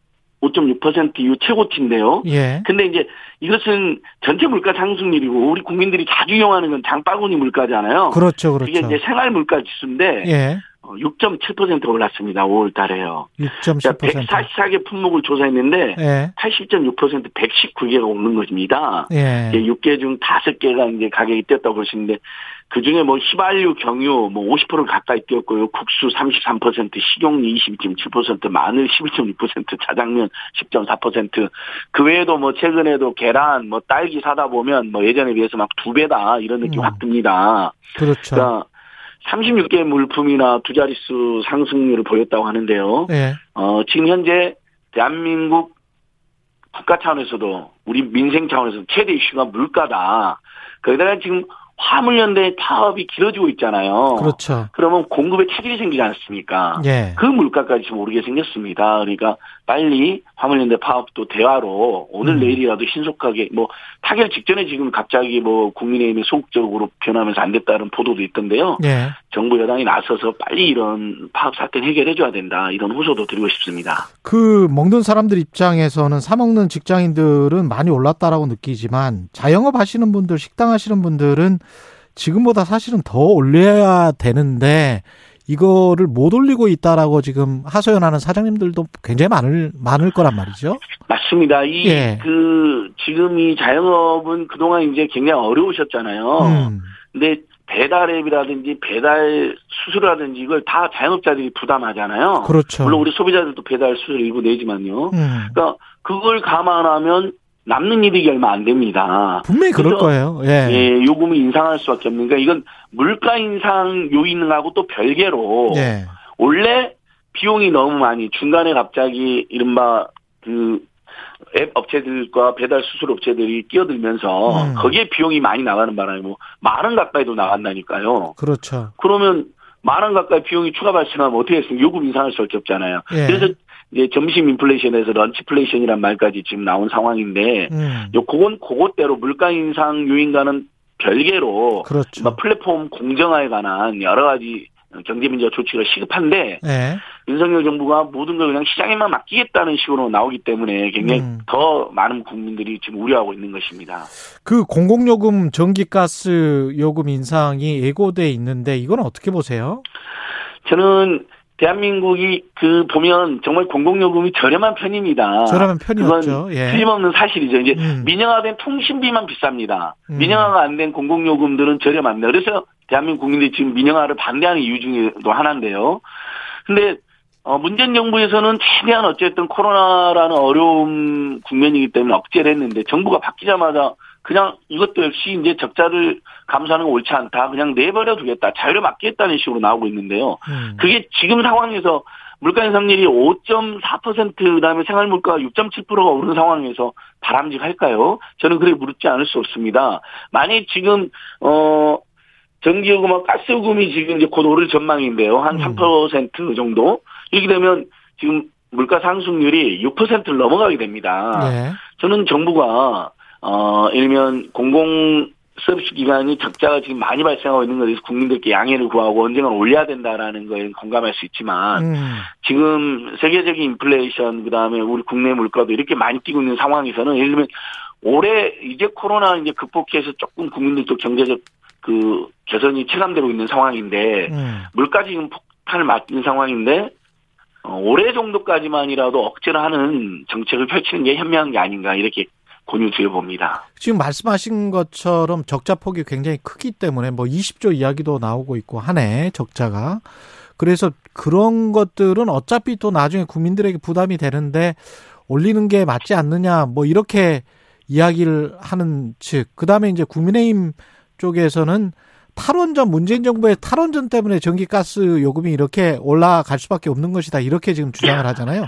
5.6% 이후 최고치인데요. 예. 근데 이제 이것은 전체 물가 상승률이고 우리 국민들이 자주 이용하는 건 장바구니 물가잖아요. 그렇죠, 그렇죠. 이게 이제 생활 물가 지수인데 예. 6.7% 어, 올랐습니다. 5월 달에요. 6.7%. 144개 품목을 조사했는데 예. 80.6% 119개가 오는 것입니다. 예. 6개 중 5개가 이제 가격이 뛰었다고 보시는데 그 중에 뭐 휘발유, 경유 뭐 50% 가까이 뛰었고요. 국수 33%, 식용유 22.7%, 마늘 11.6%, 자장면 10.4%그 외에도 뭐 최근에도 계란, 뭐 딸기 사다 보면 뭐 예전에 비해서 막 두 배다 이런 느낌 음. 확 듭니다. 그렇죠. 그러니까 36개 물품이나 두 자릿수 상승률을 보였다고 하는데요. 네. 어, 지금 현재 대한민국 국가 차원에서도 우리 민생 차원에서 최대 이슈가 물가다. 거기다가 지금 화물연대 파업이 길어지고 있잖아요. 그렇죠. 그러면 공급에 차질이 생기지 않습니까? 예. 그 물가까지 지금 오르게 생겼습니다. 그러니까 빨리 화물연대 파업도 대화로 오늘 음. 내일이라도 신속하게 뭐 타결 직전에 지금 갑자기 뭐 국민의힘이 소극적으로 변하면서 안 됐다는 보도도 있던데요. 예. 정부 여당이 나서서 빨리 이런 파업 사태 해결해 줘야 된다. 이런 호소도 드리고 싶습니다. 그 먹는 사람들 입장에서는 사 먹는 직장인들은 많이 올랐다라고 느끼지만 자영업 하시는 분들, 식당 하시는 분들은 지금보다 사실은 더 올려야 되는데 이거를 못 올리고 있다라고 지금 하소연하는 사장님들도 굉장히 많을 많을 거란 말이죠. 맞습니다. 이그 예. 지금 이 자영업은 그동안 이제 굉장히 어려우셨잖아요. 음. 근데 배달 앱이라든지 배달 수수료라든지 이걸 다 자영업자들이 부담하잖아요. 그렇죠. 물론 우리 소비자들도 배달 수수료 일부 내지만요. 음. 그러니까 그걸 감안하면 남는 이득이 얼마 안 됩니다. 분명히 그럴 거예요. 예. 예, 요금을 인상할 수밖에 없는 가 이건 물가 인상 요인하고 또 별개로 예. 원래 비용이 너무 많이 중간에 갑자기 이른바 그 앱 업체들과 배달 수수료 업체들이 끼어들면서 음. 거기에 비용이 많이 나가는 바람에 뭐 만 원 가까이도 나간다니까요. 그렇죠. 그러면 만 원 가까이 비용이 추가 발생하면 어떻게 했습니까? 요금 인상할 수밖에 없잖아요. 예. 그래서 이제 점심 인플레이션에서 런치플레이션이란 말까지 지금 나온 상황인데, 음. 요 그건 그것대로 물가 인상 요인과는 별개로 그렇죠. 뭐 플랫폼 공정화에 관한 여러 가지 경제민주화 조치가 시급한데 네. 윤석열 정부가 모든 걸 그냥 시장에만 맡기겠다는 식으로 나오기 때문에 굉장히 음. 더 많은 국민들이 지금 우려하고 있는 것입니다. 그 공공요금 전기가스 요금 인상이 예고돼 있는데 이건 어떻게 보세요? 저는 대한민국이 그 보면 정말 공공요금이 저렴한 편입니다. 저렴한 편이었죠. 예. 틀림없는 사실이죠. 이제 음. 민영화된 통신비만 비쌉니다. 음. 민영화가 안 된 공공요금들은 저렴합니다. 그래서 대한민국 국민들이 지금 민영화를 반대하는 이유 중에도 하나인데요. 근데 어, 문재인 정부에서는 최대한 어쨌든 코로나라는 어려움 국면이기 때문에 억제를 했는데 정부가 바뀌자마자 그냥 이것도 역시 이제 적자를 감수하는 건 옳지 않다. 그냥 내버려 두겠다. 자유를 맡기겠다는 식으로 나오고 있는데요. 음. 그게 지금 상황에서 물가 인상률이 5.4% 그다음에 생활 물가가 6.7%가 오른 상황에서 바람직할까요? 저는 그래 물지 않을 수 없습니다. 만약 지금 어 전기요금과 가스요금이 지금 이제 곧 오를 전망인데요. 한 음. 3% 정도. 이렇게 되면 지금 물가 상승률이 6%를 넘어가게 됩니다. 네. 저는 정부가 어 일면 공공 서비스 기관이 적자가 지금 많이 발생하고 있는 것에 대해서 국민들께 양해를 구하고 언젠가 올려야 된다라는 거에 공감할 수 있지만 음. 지금 세계적인 인플레이션 그다음에 우리 국내 물가도 이렇게 많이 뛰고 있는 상황에서는 예를 들면 올해 이제 코로나 이제 극복해서 조금 국민들도 경제적 그 개선이 체감되고 있는 상황인데 음. 물가 지금 폭탄을 맞는 상황인데 어, 올해 정도까지만이라도 억제를 하는 정책을 펼치는 게 현명한 게 아닌가 이렇게 권유드려 봅니다. 지금 말씀하신 것처럼 적자 폭이 굉장히 크기 때문에 뭐 20조 이야기도 나오고 있고 하네 적자가 그래서 그런 것들은 어차피 또 나중에 국민들에게 부담이 되는데 올리는 게 맞지 않느냐 뭐 이렇게 이야기를 하는 측 그다음에 이제 국민의힘 쪽에서는 탈원전 문재인 정부의 탈원전 때문에 전기가스 요금이 이렇게 올라갈 수밖에 없는 것이다 이렇게 지금 주장을 하잖아요.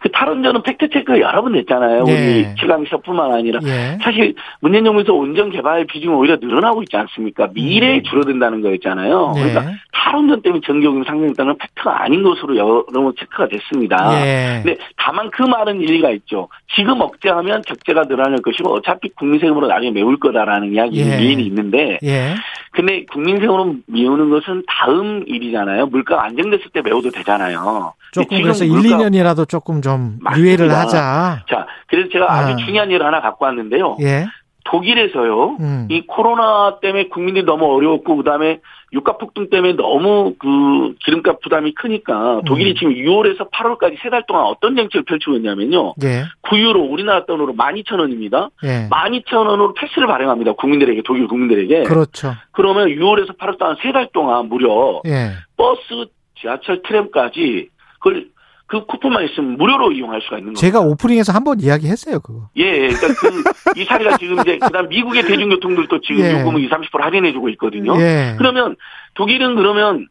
그 탈원전은 팩트 체크 여러 번 됐잖아요. 예. 우리 최강시사뿐만 아니라 예. 사실 문재인 정부에서 원전 개발 비중이 오히려 늘어나고 있지 않습니까? 미래에 음. 줄어든다는 거였잖아요. 예. 그러니까 탈원전 때문에 전기요금이 상승했다는 팩트가 아닌 것으로 여러 번 체크가 됐습니다. 예. 근데 다만 그 말은 일리가 있죠. 지금 억제하면 적자가 늘어날 것이고 어차피 국민 세금으로 나중에 메울 거다라는 이야기는 예. 일리 있는데 예. 근데 국민 세금으로 메우는 것은 다음 일이잖아요. 물가가 안정됐을 때 메워도 되잖아요. 조금 그래서 1, 2년이라도 조금 좀. 유예를 하자. 자, 그래서 제가 아. 아주 중요한 일을 하나 갖고 왔는데요. 예. 독일에서요. 음. 이 코로나 때문에 국민들이 너무 어려웠고 그 다음에 유가 폭등 때문에 너무 그 기름값 부담이 크니까 독일이 음. 지금 6월에서 8월까지 세 달 동안 어떤 정책을 펼치고 있냐면요. 예. 9유로 우리나라 돈으로 12,000원입니다. 예. 12,000원으로 패스를 발행합니다. 국민들에게 독일 국민들에게. 그렇죠. 그러면 6월에서 8월 동안 세 달 동안 무려 예. 버스, 지하철, 트램까지 그걸 그 쿠폰만 있으면 무료로 이용할 수가 있는 거죠. 제가 오프닝에서 한번 이야기했어요, 그거. 예, 예. 그러니까 그, 이 사례가 지금 이제, 그 다음 미국의 대중교통들도 지금 예. 요금을 20, 30% 할인해 주고 있거든요. 예. 그러면 독일은 그러면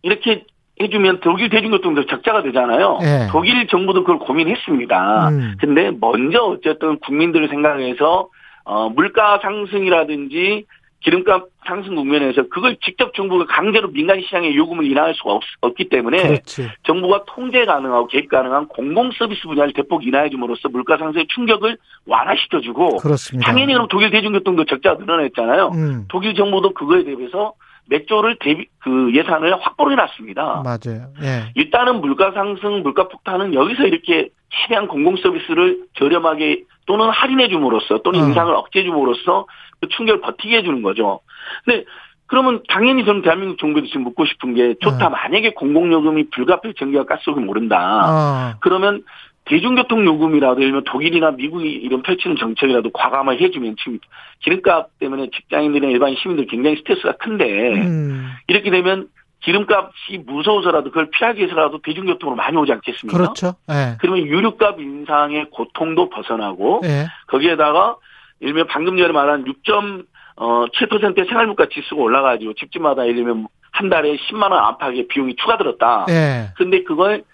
이렇게 해주면 독일 대중교통도 적자가 되잖아요. 예. 독일 정부도 그걸 고민했습니다. 음. 근데 먼저 어쨌든 국민들을 생각해서 어, 물가 상승이라든지 기름값 상승 국면에서 그걸 직접 정부가 강제로 민간 시장에 요금을 인하할 수가 없, 기 때문에 그렇지. 정부가 통제 가능하고 개입 가능한 공공 서비스 분야를 대폭 인하해 줌으로써 물가 상승의 충격을 완화시켜 주고 당연히 그럼 독일 대중교통도 적자가 늘어났잖아요. 음. 독일 정부도 그거에 대비해서 몇 조를 대비 그 예산을 확보를 해놨습니다. 맞아요. 예. 일단은 물가 상승, 물가 폭탄은 여기서 이렇게 최대한 공공 서비스를 저렴하게 또는 할인해 줌으로써 또는 어. 인상을 억제해 줌으로써 그 충격을 버티게 해주는 거죠. 근데 그러면 당연히 저는 대한민국 정부에도 지금 묻고 싶은 게 좋다. 어. 만약에 공공요금이 불가피해 전기와 가스요금이 오른다. 어. 그러면 대중교통 요금이라도 예를 들면 독일이나 미국이 이런 펼치는 정책이라도 과감하게 해주면 지금 기름값 때문에 직장인들이나 일반 시민들 굉장히 스트레스가 큰데 음. 이렇게 되면 기름값이 무서워서라도 그걸 피하기 위해서라도 대중교통으로 많이 오지 않겠습니까? 그렇죠. 네. 그러면 유류값 인상의 고통도 벗어나고 네. 거기에다가 예를 들면 방금 전에 말한 6.7%의 어, 생활물가 지수가 올라가지고 집집마다 예를 들면 한 달에 10만 원 안팎의 비용이 추가 들었다. 네. 근데 그걸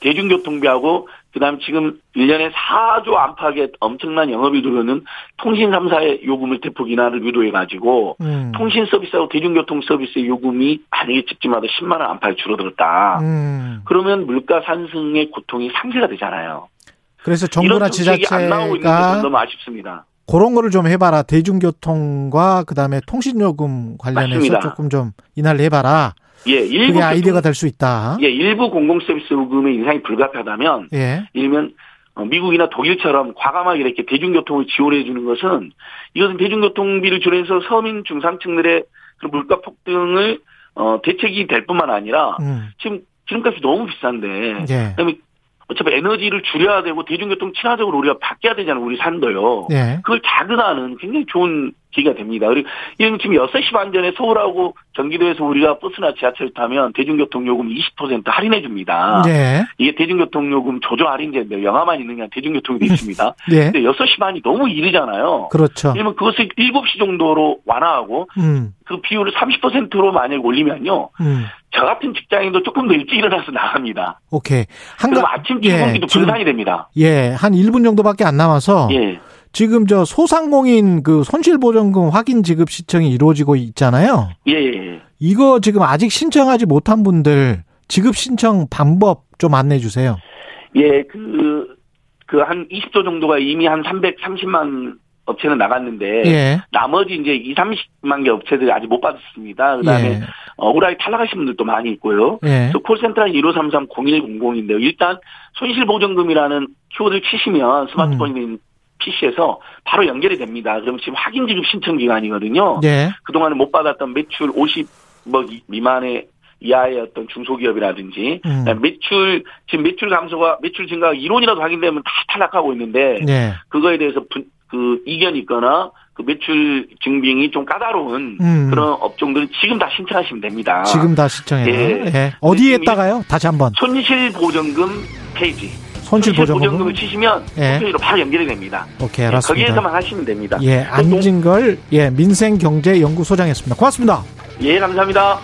대중교통비하고 그다음 지금 1년에 4조 안팎의 엄청난 영업이 들어오는 통신 3사의 요금을 대폭 인하를 유도해 가지고 음. 통신 서비스하고 대중교통 서비스의 요금이 만약에 집집마다 10만 원 안팎이 줄어들었다. 음. 그러면 물가 상승의 고통이 상쇄가 되잖아요. 그래서 정부나 지자체가 안 나오고 있는 것은 너무 아쉽습니다. 그런 거를 좀 해봐라. 대중교통과 그다음에 통신요금 관련해서 맞습니다. 조금 좀 인하를 해봐라. 예, 일부 그게 아이디어가 될 수 있다. 예, 일부 공공 서비스 요금의 인상이 불가피하다면, 예. 일면 어, 미국이나 독일처럼 과감하게 이렇게 대중교통을 지원해 주는 것은 이것은 대중교통비를 줄여서 서민 중상층들의 그 물가 폭등을 어, 대책이 될 뿐만 아니라 음. 지금 기름값이 너무 비싼데 예. 그다음에 어차피 에너지를 줄여야 되고 대중교통 친화적으로 우리가 바뀌어야 되잖아요. 우리 산도요. 네. 그걸 자극하는 굉장히 좋은 기회가 됩니다. 그리고 이런 지금 6시 반 전에 서울하고 경기도에서 우리가 버스나 지하철 타면 대중교통 요금 20% 할인해 줍니다. 네. 이게 대중교통 요금 조조 할인제인데 영화만 있는 게 아니라 대중교통이 돼 있습니다. <laughs> 네. 근데 6시 반이 너무 이르잖아요. 그렇죠. 그러면 그것을 7시 정도로 완화하고 음. 그 비율을 30%로 만약 올리면요. 음. 저 같은 직장인도 조금 더 일찍 일어나서 나갑니다. 오케이. 한 그럼 아침 출근기도 예, 분산이 됩니다. 예, 한 1분 정도밖에 안 남아서 예. 지금 저 소상공인 그 손실보전금 확인 지급 시청이 이루어지고 있잖아요. 예, 예, 예. 이거 지금 아직 신청하지 못한 분들 지급 신청 방법 좀 안내해 주세요. 예, 그, 그 한 20조 정도가 이미 한 330만 업체는 나갔는데 예. 나머지 이제 2, 30만 개 업체들이 아직 못 받았습니다. 그다음에 예. 어, 억울하게 탈락하신 분들도 많이 있고요. 예. 콜센터는 1533-0100인데요. 일단 손실보전금이라는 키워드를 치시면 스마트폰인 음. PC에서 바로 연결이 됩니다. 그럼 지금 확인 지급 신청 기간이거든요. 예. 그동안에 못 받았던 매출 50억 뭐 미만의 이하의 어떤 중소기업이라든지 음. 매출 지금 매출 감소가 매출 증가가 이론이라도 확인되면 다 탈락하고 있는데 예. 그거에 대해서 분, 그 이견이 있거나 그 매출 증빙이 좀 까다로운 음. 그런 업종들은 지금 다 신청하시면 됩니다. 지금 다 신청해요. 예. 예. 어디에다가요? 다시 한번. 손실 보전금 페이지. 손실 보전금을 치시면 예. 홈페이지로 바로 연결이 됩니다. 오케이, 알았습니다. 예, 거기에서만 하시면 됩니다. 예, 안진걸 예, 민생경제연구소장이었습니다. 고맙습니다. 예, 감사합니다.